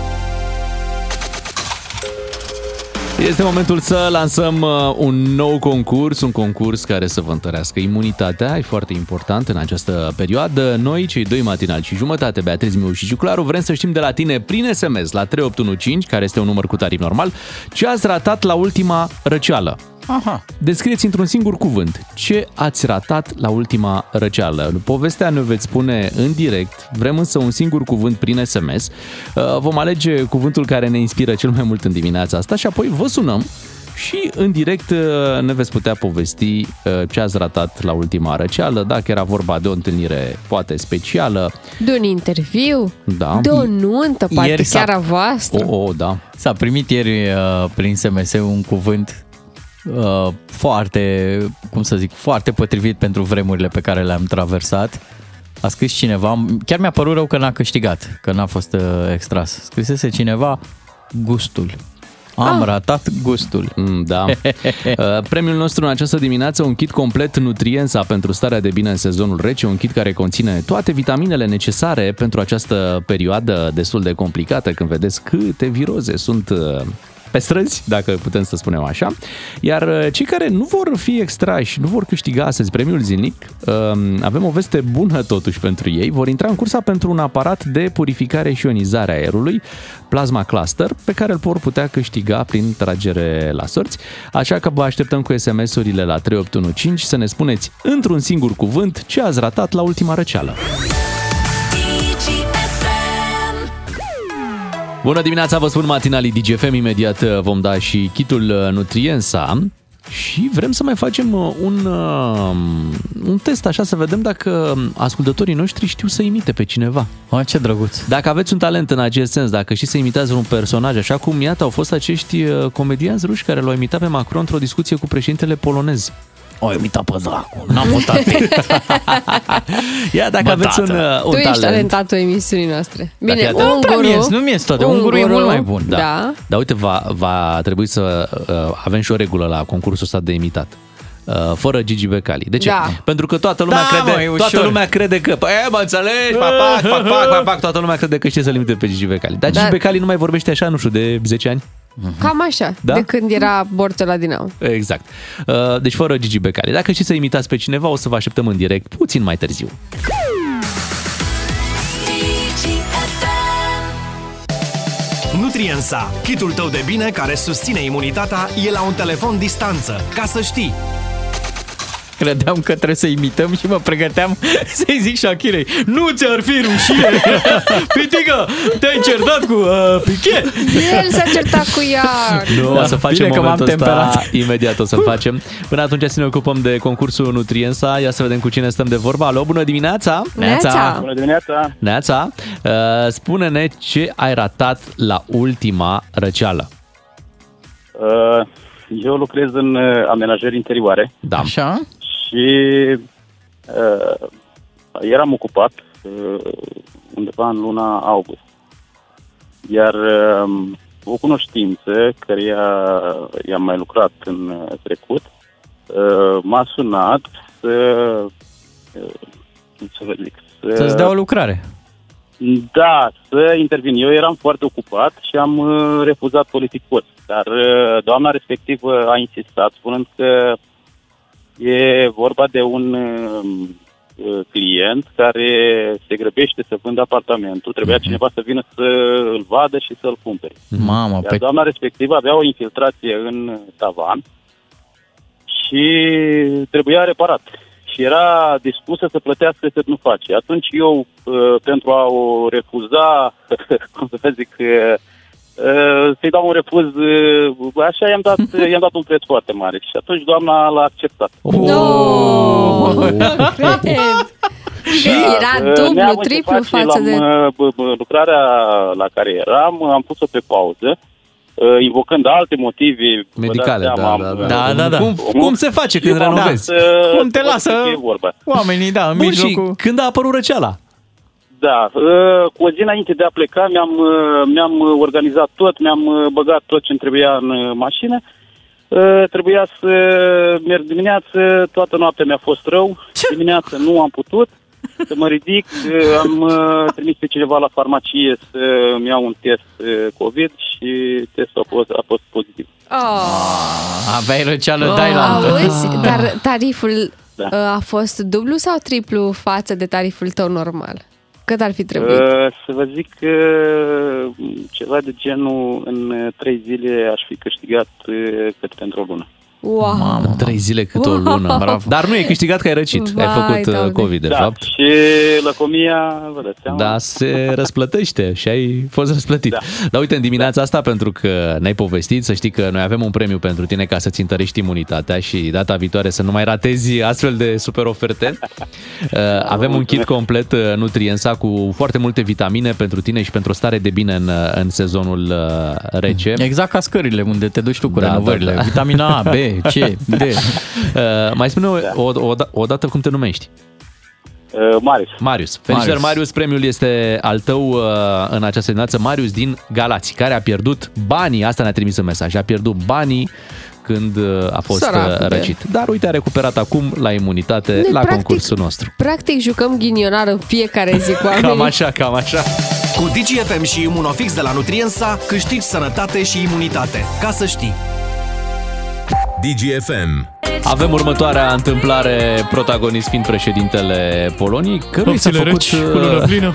Este momentul să lansăm uh, un nou concurs, un concurs care să vă întărească imunitatea, e foarte important în această perioadă. Noi, cei doi matinali și jumătate, Beatriz Miu și Ciuclaru, vrem să știm de la tine prin SMS la 3815, care este un număr cu tarif normal, ce ați ratat la ultima răceală. Aha. Descrieți într-un singur cuvânt ce ați ratat la ultima răceală. Povestea ne veți spune în direct, vrem însă un singur cuvânt prin SMS. Uh, Vom alege cuvântul care ne inspiră cel mai mult în dimineața asta și apoi vă sunăm și în direct uh, ne veți putea povesti uh, ce ați ratat la ultima răceală, dacă era vorba de o întâlnire poate specială. De un interviu, Da. de o nuntă, poate Ieri s-a- chiar a voastră. O, o, da. S-a primit ieri uh, prin SMS un cuvânt uh, foarte, cum să zic, foarte potrivit pentru vremurile pe care le-am traversat. A scris cineva, chiar mi-a părut rău că n-a câștigat, că n-a fost uh, extras. Scrisese cineva gustul. Am Ah. ratat gustul. Mm, Da. Uh, Premiul nostru în această dimineață, un kit complet Nutriensa pentru starea de bine în sezonul rece, un kit care conține toate vitaminele necesare pentru această perioadă destul de complicată, când vedeți câte viroze sunt uh, pe străzi, dacă putem să spunem așa. Iar uh, cei care nu vor fi extrași, nu vor câștiga astăzi premiul zilnic, um, avem o veste bună totuși pentru ei. Vor intra în cursa pentru un aparat de purificare și ionizare a aerului, Plasma Cluster, pe care îl vor putea câștiga prin tragere la sorți. Așa că vă așteptăm cu SMS-urile la 3815 să ne spuneți într-un singur cuvânt ce ați ratat la ultima răceală. Bună dimineața, vă spun matinalii DGFM, imediat uh, vom da și kitul uh, Nutriensa și vrem să mai facem uh, un, uh, un test așa să vedem dacă ascultătorii noștri știu să imite pe cineva. Oh, ce drăguț. Dacă aveți un talent în acest sens, dacă știți să imitați un personaj, așa cum iată au fost acești uh, comedianți ruși care l-au imitat pe Macron într-o discuție cu președintele polonez. O imitat pe dracu, n-am fost atent. Ia dacă Bă, aveți un, tată. uh, un tu ești talent. talentatul emisiunii noastre. Bine, Dacă iată- Nu prea ungurul, mi-e, nu mi-e toate. Ungurul e mult mai bun. Da. Da. Dar uite, va, va trebui să uh, avem și o regulă la concursul ăsta de imitat. Uh, fără Gigi Becali. De ce? Da. Pentru că toată lumea, Da, crede, mă, e ușor. toată lumea crede că, păi, mă înțelegi, papac, papac, papac, toată lumea crede că știe să limite pe Gigi Becali. Dar Gigi Da. Becali nu mai vorbește așa, nu știu, de 10 ani. Cam așa, Da? de când era borțul la Dinamo. Exact. Uh, Deci fără Gigi Becali. Dacă știți să imitați pe cineva, o să vă așteptăm în direct puțin mai târziu. Nutriensa, kitul tău de bine care susține imunitatea, e la un telefon distanță, ca să știi. Credeam că trebuie să imităm și mă pregăteam să-i zic Shakirei Nu ți-ar fi rușine Pitică, te-ai certat cu uh, Piquet El s-a certat cu ea. Nu, Da, o să facem bine că m-am momentul ăsta temperat. imediat o să facem. Până atunci să ne ocupăm de concursul Nutriensa. Ia să vedem cu cine stăm de vorba. Alo, bună dimineața! Neața. Bună dimineața! Neața, uh, spune-ne ce ai ratat la ultima răceală. Uh, Eu lucrez în uh, amenajări interioare Da. Așa? Și uh, eram ocupat uh, undeva în luna august. Iar um, o cunoștință care i-am mai lucrat în uh, trecut uh, m-a sunat să, uh, cum să vă zic, să, Să-ți dea o lucrare. da, să intervin. Eu eram foarte ocupat și am uh, refuzat politic post. Dar uh, doamna respectivă a insistat, spunând că e vorba de un uh, uh, client care se grăbește să vândă apartamentul. Trebuia cineva să vină să îl vadă și să-l cumpere. Mamă, Iar pe... doamna respectivă avea o infiltrație în tavan și trebuia reparat. Și era dispusă să plătească cât nu face. Atunci eu, uh, pentru a o refuza, cum să vă zic, uh, uh, să-i dau un refuz, uh, așa i-am dat, i-am dat un preț foarte mare. Și atunci doamna l-a acceptat. No! Cred! Era Uh, dublu, neamul ce triplu face, față l-am, de... uh, b- b- lucrarea la care eram, am pus-o pe pauză, uh, invocând alte motive. vă Medicale, dați da, seama, da, am, da. Da, da, da. Cum, cum se face când Eu v-am renovezi? dat, uh, Cum te să văd lasă? despre ce e vorba. Oamenii, da, în Bun, și mijlocul... când a apărut răceala? Da, uh, cu o zi înainte de a pleca mi-am, uh, mi-am uh, organizat tot, mi-am uh, băgat tot ce-mi trebuia în uh, mașină. Uh, Trebuia să merg dimineață, toată noaptea mi-a fost rău, dimineața nu am putut să mă ridic, uh, am uh, trimis pe cineva la farmacie să-mi iau un test uh, COVID și testul a fost, a fost pozitiv. Oh. Aveai răceală, dai la Auzi, dar tariful Da. uh, a fost dublu sau triplu față de tariful tău normal? Cât ar fi trebuit? Uh, Să vă zic că ceva de genul în uh, trei zile aș fi câștigat uh, cât pentru o lună. Wow! Mamă, trei zile cât o Wow. lună. Bravo. Dar nu e câștigat că ai răcit. Vai, ai făcut uh, Doamne. COVID, de da, fapt. și lăcomia, vă dați seama. Da, se răsplătește și ai fost răsplătit. Da. Da. Dar uite, în dimineața asta, pentru că ne-ai povestit, să știi că noi avem un premiu pentru tine ca să-ți întărești imunitatea și data viitoare să nu mai ratezi astfel de super oferte. Uh, avem un kit mulțumesc. complet uh, Nutriensa cu foarte multe vitamine pentru tine și pentru o stare de bine în, uh, în sezonul uh, rece. Exact ca scările unde te duci tu cu Da, renovările. da, da. Vitamina A, B, C, D. Uh, mai spune o, o, o, o dată cum te numești. Uh, Marius. Marius. Felicitări, Marius. Marius. Marius. Premiul este al tău uh, în această dimineață. Marius din Galați, care a pierdut banii, asta ne-a trimis un mesaj, a pierdut banii când uh, a fost Săracul uh, de el. răcit. Dar uite, a recuperat acum la imunitate Noi, la practic, concursul nostru. Practic jucăm ghinionar în fiecare zi cu oamenii. Cam așa, cam așa. Cu DGFM și Imunofix de la Nutriensa câștigi sănătate și imunitate. Ca să știi! DGFM. Avem următoarea întâmplare, protagonist fiind președintele Poloniei, căruia i s-a făcut... uh, plină.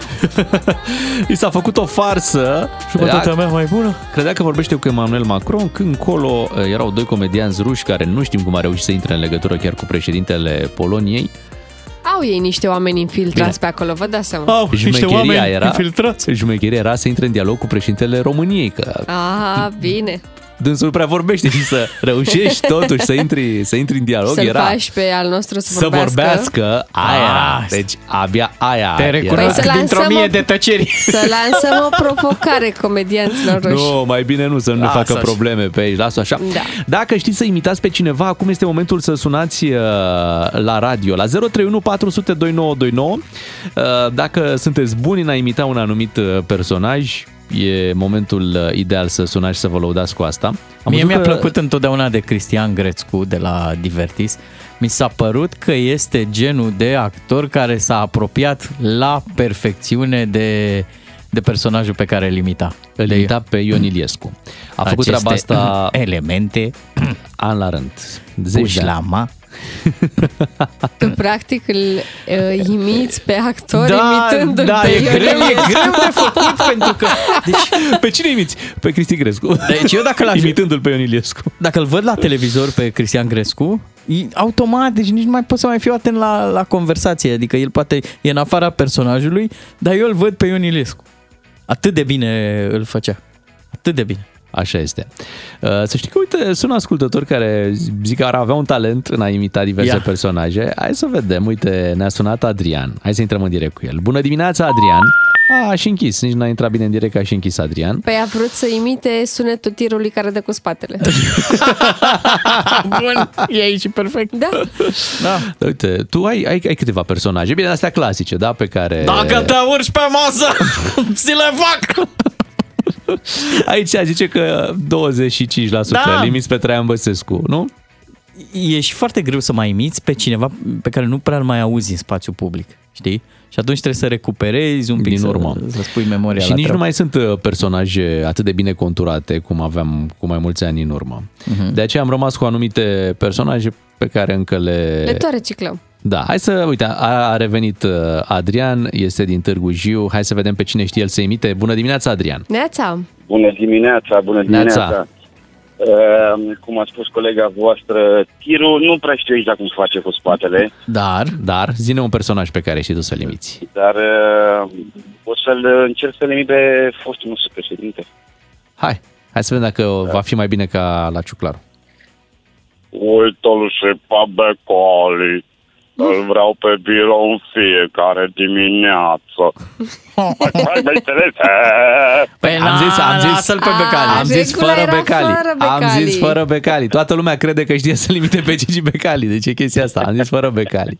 I s-a făcut o farsă. Jumătatea mea mai bună. Credea că vorbește cu Emmanuel Macron, când încolo uh, erau doi comedianți ruși care nu știm cum au reușit să intre în legătură chiar cu președintele Poloniei. Au ei niște oameni infiltrați pe acolo, vă dați seama. Au, niște Jmecheria oameni era, infiltrați. Jmecheria era să intre în dialog cu președintele României, că Ah, bine. Dânsul prea vorbește și să reușești totuși să intri, să intri în dialog. Să-l era faci pe al nostru să, să vorbească, aia era. Ah, Deci abia aia Te era. recunosc Păi să dintr-o lansăm mie o- de tăceri. Să lansăm o provocare comedianților roși. Nu, mai bine nu, să nu ne Lasă facă așa. probleme pe aici, lasă așa. Da. Dacă știți să imitați pe cineva, acum este momentul să sunați uh, la radio, la 031 400 2929. Uh, Dacă sunteți buni în a imita un anumit uh, personaj, e momentul uh, ideal să sunați și să vă lăudați cu asta. Am Mie văzut mi-a că- plăcut întotdeauna de Cristian Grețcu de la Divertis. Mi s-a părut că este genul de actor care s-a apropiat la perfecțiune de, de personajul pe care îl imita. Îl imita pe Ion Iliescu. A făcut Aceste treaba asta elemente, an la rând. Zeci de ani. pușlama. Tu practic îl uh, imiți pe actor Da, imitându-l da, pe e Ion greu, e Iliescu. greu de făcut pentru că... Deci, Pe cine imiți? Pe Cristi Grescu. Deci eu dacă l-aș- Imitându-l pe Ion Iliescu. dacă îl văd la televizor pe Cristian Grescu, e- automat, deci nici nu mai pot să mai fiu atent la, la conversație. Adică el poate e în afara personajului, dar eu îl văd pe Ion Iliescu. Atât de bine îl făcea. Atât de bine. Așa este. Uh, Să știi că, uite, sunt ascultători care zic că ar avea un talent în a imita diverse Ia. personaje. Hai să vedem. Uite, ne-a sunat Adrian. Hai să intrăm în direct cu el. Bună dimineața, Adrian! A, și închis, nici n-a intrat bine în direct, a și închis Adrian. Păi a vrut să imite sunetul tirului care dă cu spatele. Bun, e aici perfect. Da. Da. Uite, tu ai, ai, ai câteva personaje, bine, astea clasice, da, pe care... Dacă te urci pe masă, ți le fac! Aici zice că 25% Da. da. limiți pe Traian Băsescu, nu? E și foarte greu să mai imiți pe cineva pe care nu prea îl mai auzi în spațiu public, știi? Și atunci trebuie să recuperezi un pic, Din să, urmă. să spui memoria și la nici treabă. nu mai sunt uh, personaje atât de bine conturate cum aveam cu mai mulți ani în urmă. Mhm. De aceea am rămas cu anumite personaje pe care încă le... Le tot reciclăm. Da, hai să, uite, a, a revenit uh, Adrian, este din Târgu Jiu, hai să vedem pe cine știe el să imite. Bună dimineața, Adrian! Neața. Bună dimineața, bună Neața. dimineața. Uh, cum a spus colega voastră, tirul nu prea știu exact cum se face cu spatele, Dar, Dar, zine un personaj pe care știi tu să-l imiți. dar uh, o să-l încerc să-l imit pe fostul nostru președinte. Hai, hai să vedem dacă va fi mai bine ca la Ciuclaru. Uită-l și pe Becali. Îl vreau pe birou în fiecare dimineață. Mai mai înțeles? Păi Am zis, am zis, lasă-l pe A, Becali. am zis regula fără era becali. fără Am Becali. zis fără becali. Toată lumea crede că știe să limite pe Gigi Becali. Deci e chestia asta. Am zis fără becali.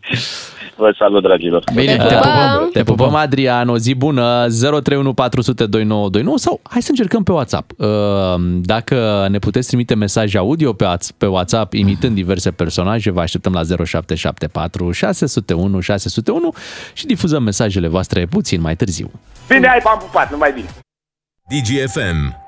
Vă salut, dragilor. Bine, Te te pupăm. pupăm. Te pupăm, Adrian, o zi bună, 031 400 2929 sau hai să încercăm pe WhatsApp. Uh, Dacă ne puteți trimite mesaje audio pe Whats- pe WhatsApp imitând diverse personaje, vă așteptăm la 0774 601 601 și difuzăm mesajele voastre puțin mai târziu. Bine, ai v-am pupat, numai bine. DGFM.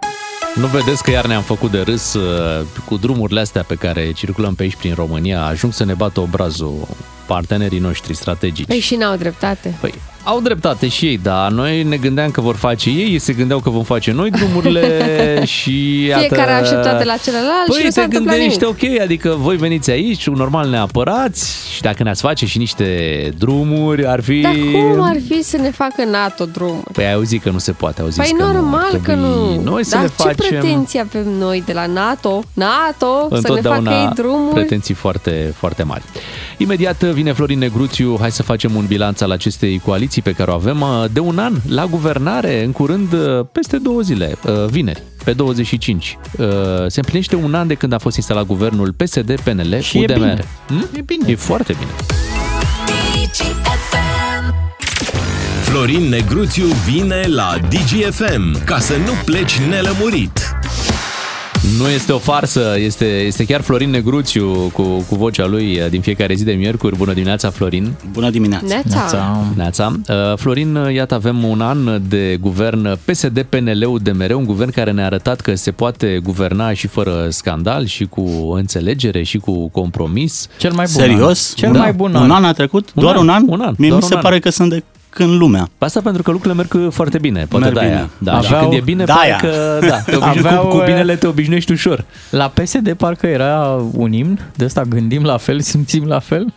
Nu vedeți că iar ne-am făcut de râs uh, cu drumurile astea pe care circulăm pe aici prin România, ajung să ne bată obrazul partenerii noștri strategici. Păi și n-au dreptate. Păi, au dreptate și ei, dar noi ne gândeam că vor face ei, ei se gândeau că vom face noi drumurile și iată... Fiecare a așteptat de la celălalt și Păi nu s-a te întâmplat gândești, nimic. ok, adică voi veniți aici, normal ne apărați și dacă ne-ați face și niște drumuri, ar fi... Dar cum ar fi să ne facă NATO drumuri? Păi ai auzit că nu se poate, au zis Păi că nu, ar normal că trebui nu. Noi să Dar le ce facem... pretenții avem noi de la NATO? NATO? Să ne facă Întotdeauna ei drumuri? pretenții foarte, foarte mari. Imediat vine Florin Negruțiu, hai să facem un bilanț al acestei coaliții pe care o avem uh, de un an la guvernare, în curând, uh, peste două zile, uh, vineri, pe 25. Uh, Se împlinește un an de când a fost instalat guvernul PSD, PNL, Și e UDMR. bine. Hm? E bine. E foarte bine. Florin Negruțiu vine la DGFM ca să nu pleci nelămurit. Nu este o farsă, este, este chiar Florin Negruțiu cu, cu vocea lui uh, din fiecare zi de miercuri. Bună dimineața, Florin! Bună dimineața! Neața. Neața. Neața. Uh, Florin, uh, iată, avem un an de guvern PSD-PNL-UDMR, un guvern care ne-a arătat că se poate guverna și fără scandal, și cu înțelegere, și cu compromis. Cel mai bun Serios? An. Cel Da. mai bun Un an a trecut? Un doar an, un an? un an, Mie doar mi se un an. pare că sunt de când lumea. Asta pentru că lucrurile merg foarte bine, poate Merg de-aia. bine. Da, și Aveau- când e bine, de-aia. parcă da, te obișnuiești, Aveau, cu, cu uh, binele te obișnuiești ușor. La PSD parcă era un imn de ăsta gândim la fel, simțim la fel.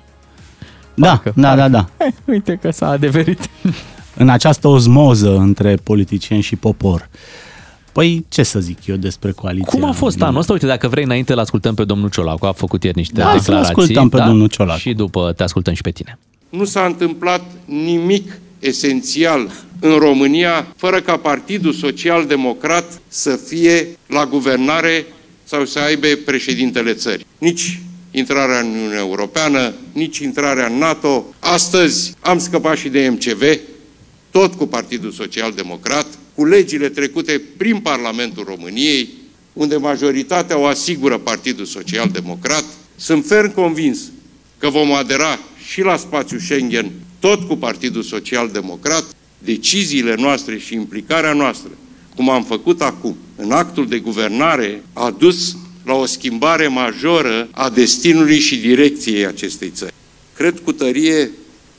Da, Parcă, da, da, parcă. da. Eh, uite că s-a adeverit. În această ozmoză între politicieni și popor. Păi, ce să zic eu despre coaliția? Cum a fost din- anul ăsta? Uite, dacă vrei, înainte îl ascultăm pe domnul Ciolacu, a făcut ieri niște Da, să-l declarații. ascultăm pe domnul Ciolacu. Și după te ascultăm și pe tine. Nu s-a întâmplat nimic esențial în România fără ca Partidul Social Democrat să fie la guvernare sau să aibă președintele țării. Nici intrarea în Uniunea Europeană, nici intrarea în NATO. Astăzi am scăpat și de MCV, tot cu Partidul Social Democrat, cu legile trecute prin Parlamentul României, unde majoritatea o asigură Partidul Social Democrat. Sunt ferm convins că vom adera și la spațiul Schengen, tot cu Partidul Social Democrat, deciziile noastre și implicarea noastră, cum am făcut acum, în actul de guvernare, a dus la o schimbare majoră a destinului și direcției acestei țări. Cred cu tărie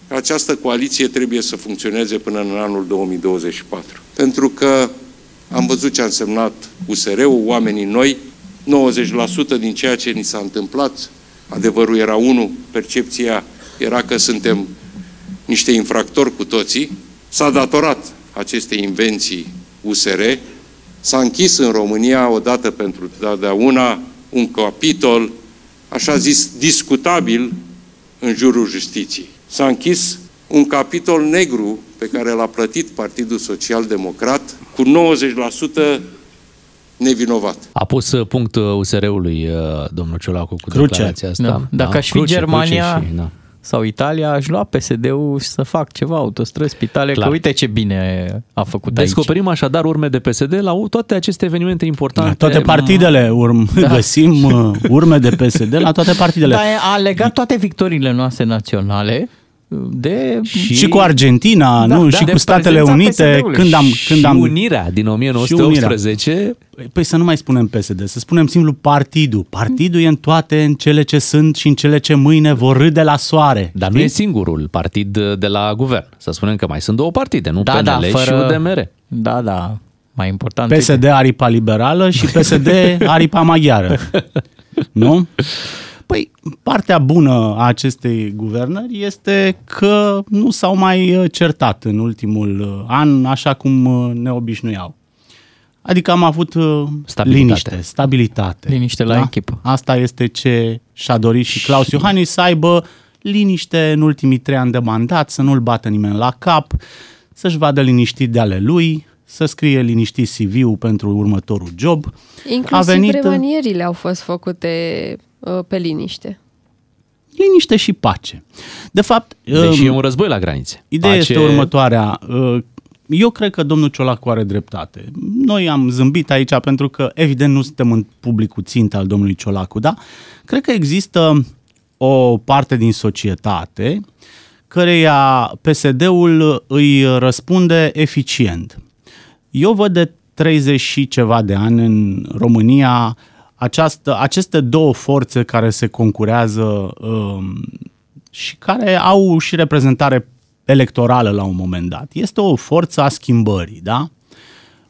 că această coaliție trebuie să funcționeze până în anul 2024. Pentru că am văzut ce a însemnat USR-ul, oamenii noi, 90% din ceea ce ni s-a întâmplat, adevărul era unul, percepția era că suntem niște infractori cu toții, s-a datorat acestei invenții USR, s-a închis în România odată pentru totdeauna un capitol, așa zis, discutabil în jurul justiției. S-a închis un capitol negru pe care l-a plătit Partidul Social Democrat cu 90% nevinovat. A pus uh, punct uh, USR-ului uh, domnul Ciolacu cu Cruce. declarația asta. Da. Dacă aș fi Cruce, Germania cruce și, da. Sau Italia, aș lua PSD-ul și să fac ceva, autostrăzi, spitale, Clar. că uite ce bine a făcut aici. Descoperim așadar urme de PSD la toate aceste evenimente importante. La toate partidele urm, da. găsim uh, urme de PSD la toate partidele. Dar a legat toate victoriile noastre naționale de... Și, și cu Argentina, Da, nu? da, și de cu Statele prezența Unite, PSD-ului. când am... Când și am unirea din și 1918. Păi să nu mai spunem PSD, să spunem simplu partidul. Partidul e în toate, în cele ce sunt și în cele ce mâine vor râde la soare. Dar nu e singurul partid de la guvern. Să spunem că mai sunt două partide, nu Da, PNL da, și fără- UDMR. Da, da, mai important. PSD aripa liberală și PSD aripa maghiară. Nu? Păi, partea bună a acestei guvernări este că nu s-au mai uh, certat în ultimul uh, an, așa cum uh, ne obișnuiau. Adică am avut uh, Stabilitate. liniște, stabilitate. Liniște la echipă. Asta este ce și-a dorit și Claus Iohannis, să aibă liniște în ultimii trei ani de mandat, să nu-l bată nimeni la cap, să-și vadă liniștit de ale lui, să scrie liniștit CV-ul pentru următorul job. Inclusiv A venit, uh, remanierile au fost făcute uh, pe liniște. liniște și pace. De fapt, Deși um, e un război la granițe. Ideea Pace- este următoarea. Uh, Eu cred că domnul Ciolacu are dreptate. Noi am zâmbit aici pentru că, evident, nu suntem în publicul țintă al domnului Ciolacu, da? Cred că există o parte din societate căreia PSD-ul îi răspunde eficient. Eu văd de 30 și ceva de ani în România această, aceste două forțe care se concurează um, și care au și reprezentare electorală la un moment dat. Este o forță a schimbării, da?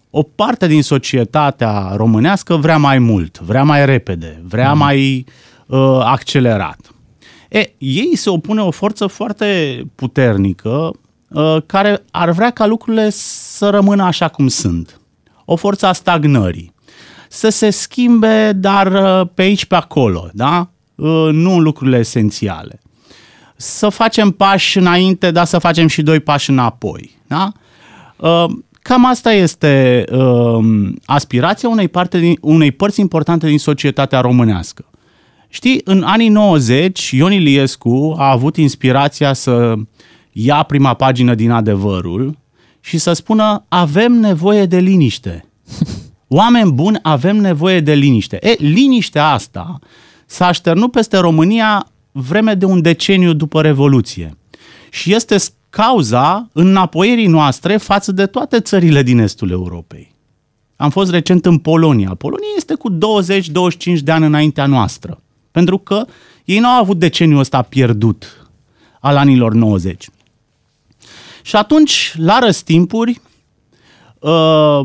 O parte din societatea românească vrea mai mult, vrea mai repede, vrea mai uh, accelerat. E, ei se opune o forță foarte puternică uh, care ar vrea ca lucrurile să rămână așa cum sunt. O forță a stagnării. Să se schimbe, dar uh, pe aici, pe acolo, da? Uh, nu în lucrurile esențiale să facem pași înainte, dar să facem și doi pași înapoi. Da? Uh, Cam asta este uh, aspirația unei, parte din, unei părți importante din societatea românească. Știi, în anii 90, Ion Iliescu a avut inspirația să ia prima pagină din adevărul și să spună avem nevoie de liniște. Oameni buni, avem nevoie de liniște. E, liniștea asta s-a așternut peste România vreme de un deceniu după Revoluție. Și este cauza înapoierii noastre față de toate țările din estul Europei. Am fost recent în Polonia. Polonia este cu 20-25 de ani înaintea noastră. Pentru că ei nu au avut deceniul ăsta pierdut al anilor 90. Și atunci, la răstimpuri, uh,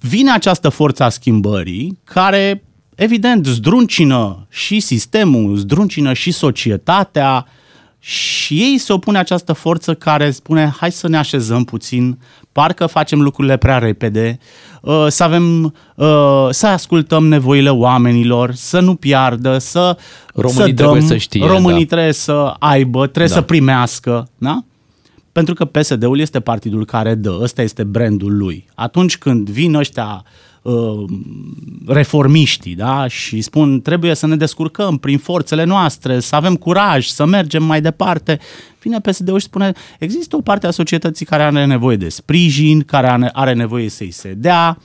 vine această forță a schimbării care, evident, zdruncină și sistemul, zdruncină și societatea și ei se opune această forță care spune hai să ne așezăm puțin, parcă facem lucrurile prea repede, uh, să avem, uh, să ascultăm nevoile oamenilor, să nu piardă, să Românii să trebuie să știe, Românii da. trebuie să aibă, trebuie Da. să primească, da? Pentru că PSD-ul este partidul care dă, ăsta este brandul lui. Atunci când vin ăștia uh, reformiștii da? și spun trebuie să ne descurcăm prin forțele noastre, să avem curaj, să mergem mai departe, vine PSD-ul și spune există o parte a societății care are nevoie de sprijin, care are- are nevoie să-i se dea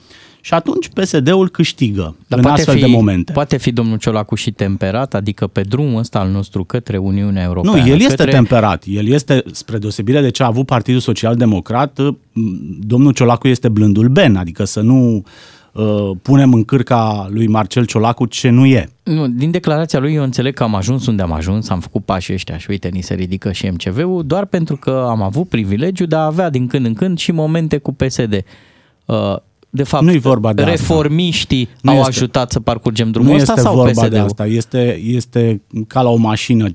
și atunci PSD-ul câștigă Dar în poate astfel fi, de momente. Poate fi domnul Ciolacu și temperat, adică pe drumul ăsta al nostru către Uniunea Nu, Europeană. el este către... temperat. El este, spre deosebire de ce a avut Partidul Social Democrat, m, domnul Ciolacu este blândul Ben, adică să nu uh, punem în cârca lui Marcel Ciolacu ce nu e. Nu, din declarația lui eu înțeleg că am ajuns unde am ajuns, am făcut pașii ăștia și uite, ni se ridică și MCV-ul, doar pentru că am avut privilegiul de a avea din când în când și momente cu PSD. Uh, De fapt, Nu-i vorba de asta. reformiștii Nu au este- ajutat să parcurgem drumul nu ăsta este sau vorba PSD-ul? de asta. Este, este ca la o mașină,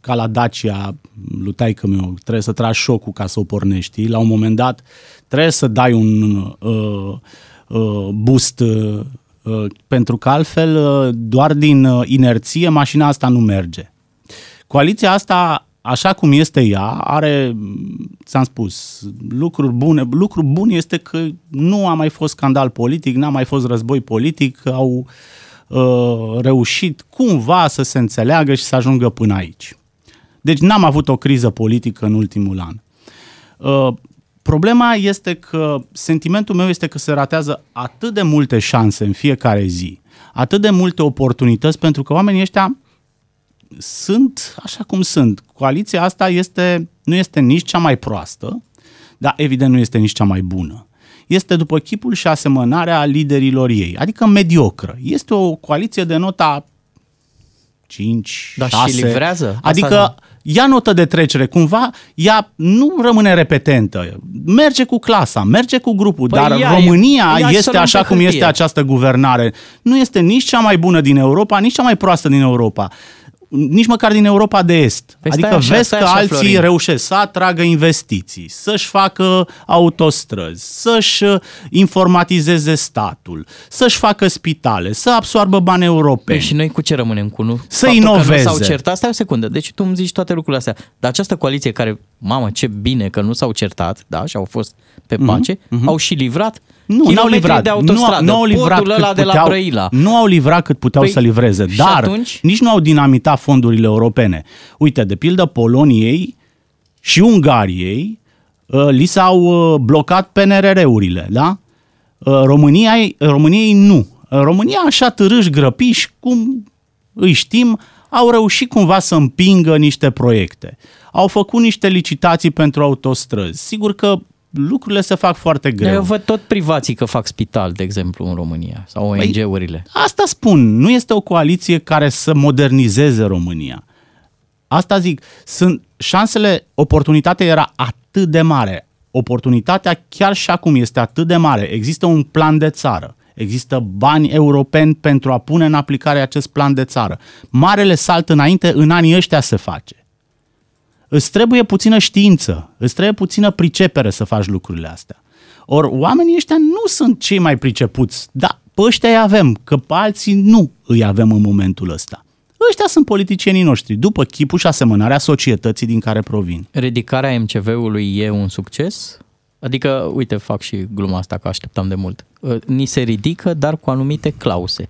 ca la Dacia, lui taică meu, trebuie să tragi șocul ca să o pornești. știi? La un moment dat trebuie să dai un uh, uh, boost uh, uh, pentru că altfel uh, doar din uh, inerție mașina asta nu merge. Coaliția asta așa cum este ea, are, ți-am spus, lucruri bune. Lucru bun este că nu a mai fost scandal politic, n-a mai fost război politic, au uh, reușit cumva să se înțeleagă și să ajungă până aici. Deci n-am avut o criză politică în ultimul an. Uh, problema este că sentimentul meu este că se ratează atât de multe șanse în fiecare zi, atât de multe oportunități, pentru că oamenii ăștia sunt așa cum sunt. Coaliția asta este, nu este nici cea mai proastă, dar evident nu este nici cea mai bună. Este după chipul și asemănarea liderilor ei, adică mediocră. Este o coaliție de nota 5, Dar 6. și livrează? Asta Adică da. ia notă de trecere, cumva ea nu rămâne repetentă, merge cu clasa, merge cu grupul, Păi dar ia, România ia este să luăm așa pe cum hârtie. este această guvernare. Nu este nici cea mai bună din Europa, nici cea mai proastă din Europa. Nici măcar din Europa de Est. Păi stai adică așa, vezi stai că așa, alții Florin. reușesc să atragă investiții, să-și facă autostrăzi, să-și uh, informatizeze statul, să-și facă spitale, să absoarbă bani europeni. Păi și noi cu ce rămânem cu nu? Să Faptul Că inoveze. nu s-au certat, stai o secundă, deci tu îmi zici toate lucrurile astea, dar această coaliție care, mamă, ce bine că nu s-au certat, da, și au fost pe pace, Mhm, au și livrat Nu, n-au kilometri livrat. de autostradă, nu, au livrat podul ăla cât de la puteau, Brăila. Nu au livrat cât puteau Păi, să livreze, și dar atunci? nici nu au dinamitat fondurile europene. Uite, de pildă Poloniei și Ungariei uh, li s-au uh, blocat PNRR-urile, da? Uh, România, României nu. Uh, România așa târâși grăpiși, cum îi știm, au reușit cumva să împingă niște proiecte. Au făcut niște licitații pentru autostrăzi. Sigur că lucrurile se fac foarte greu. Eu văd tot privații că fac spital, de exemplu, în România, sau Păi, ONG-urile. Asta spun, nu este o coaliție care să modernizeze România. Asta zic, sunt șansele, oportunitatea era atât de mare. Oportunitatea chiar și acum este atât de mare. Există un plan de țară. Există bani europeni pentru a pune în aplicare acest plan de țară. Marele salt înainte, în anii ăștia se face. Îți trebuie puțină știință, îți trebuie puțină pricepere să faci lucrurile astea. Ori oamenii ăștia nu sunt cei mai pricepuți, dar pe ăștia îi avem, că pe alții nu îi avem în momentul ăsta. Ăștia sunt politicienii noștri, după chipul și asemănarea societății din care provin. Ridicarea MCV-ului e un succes? Adică, uite, fac și gluma asta că așteptam de mult. Uh, Ni se ridică, dar cu anumite clause.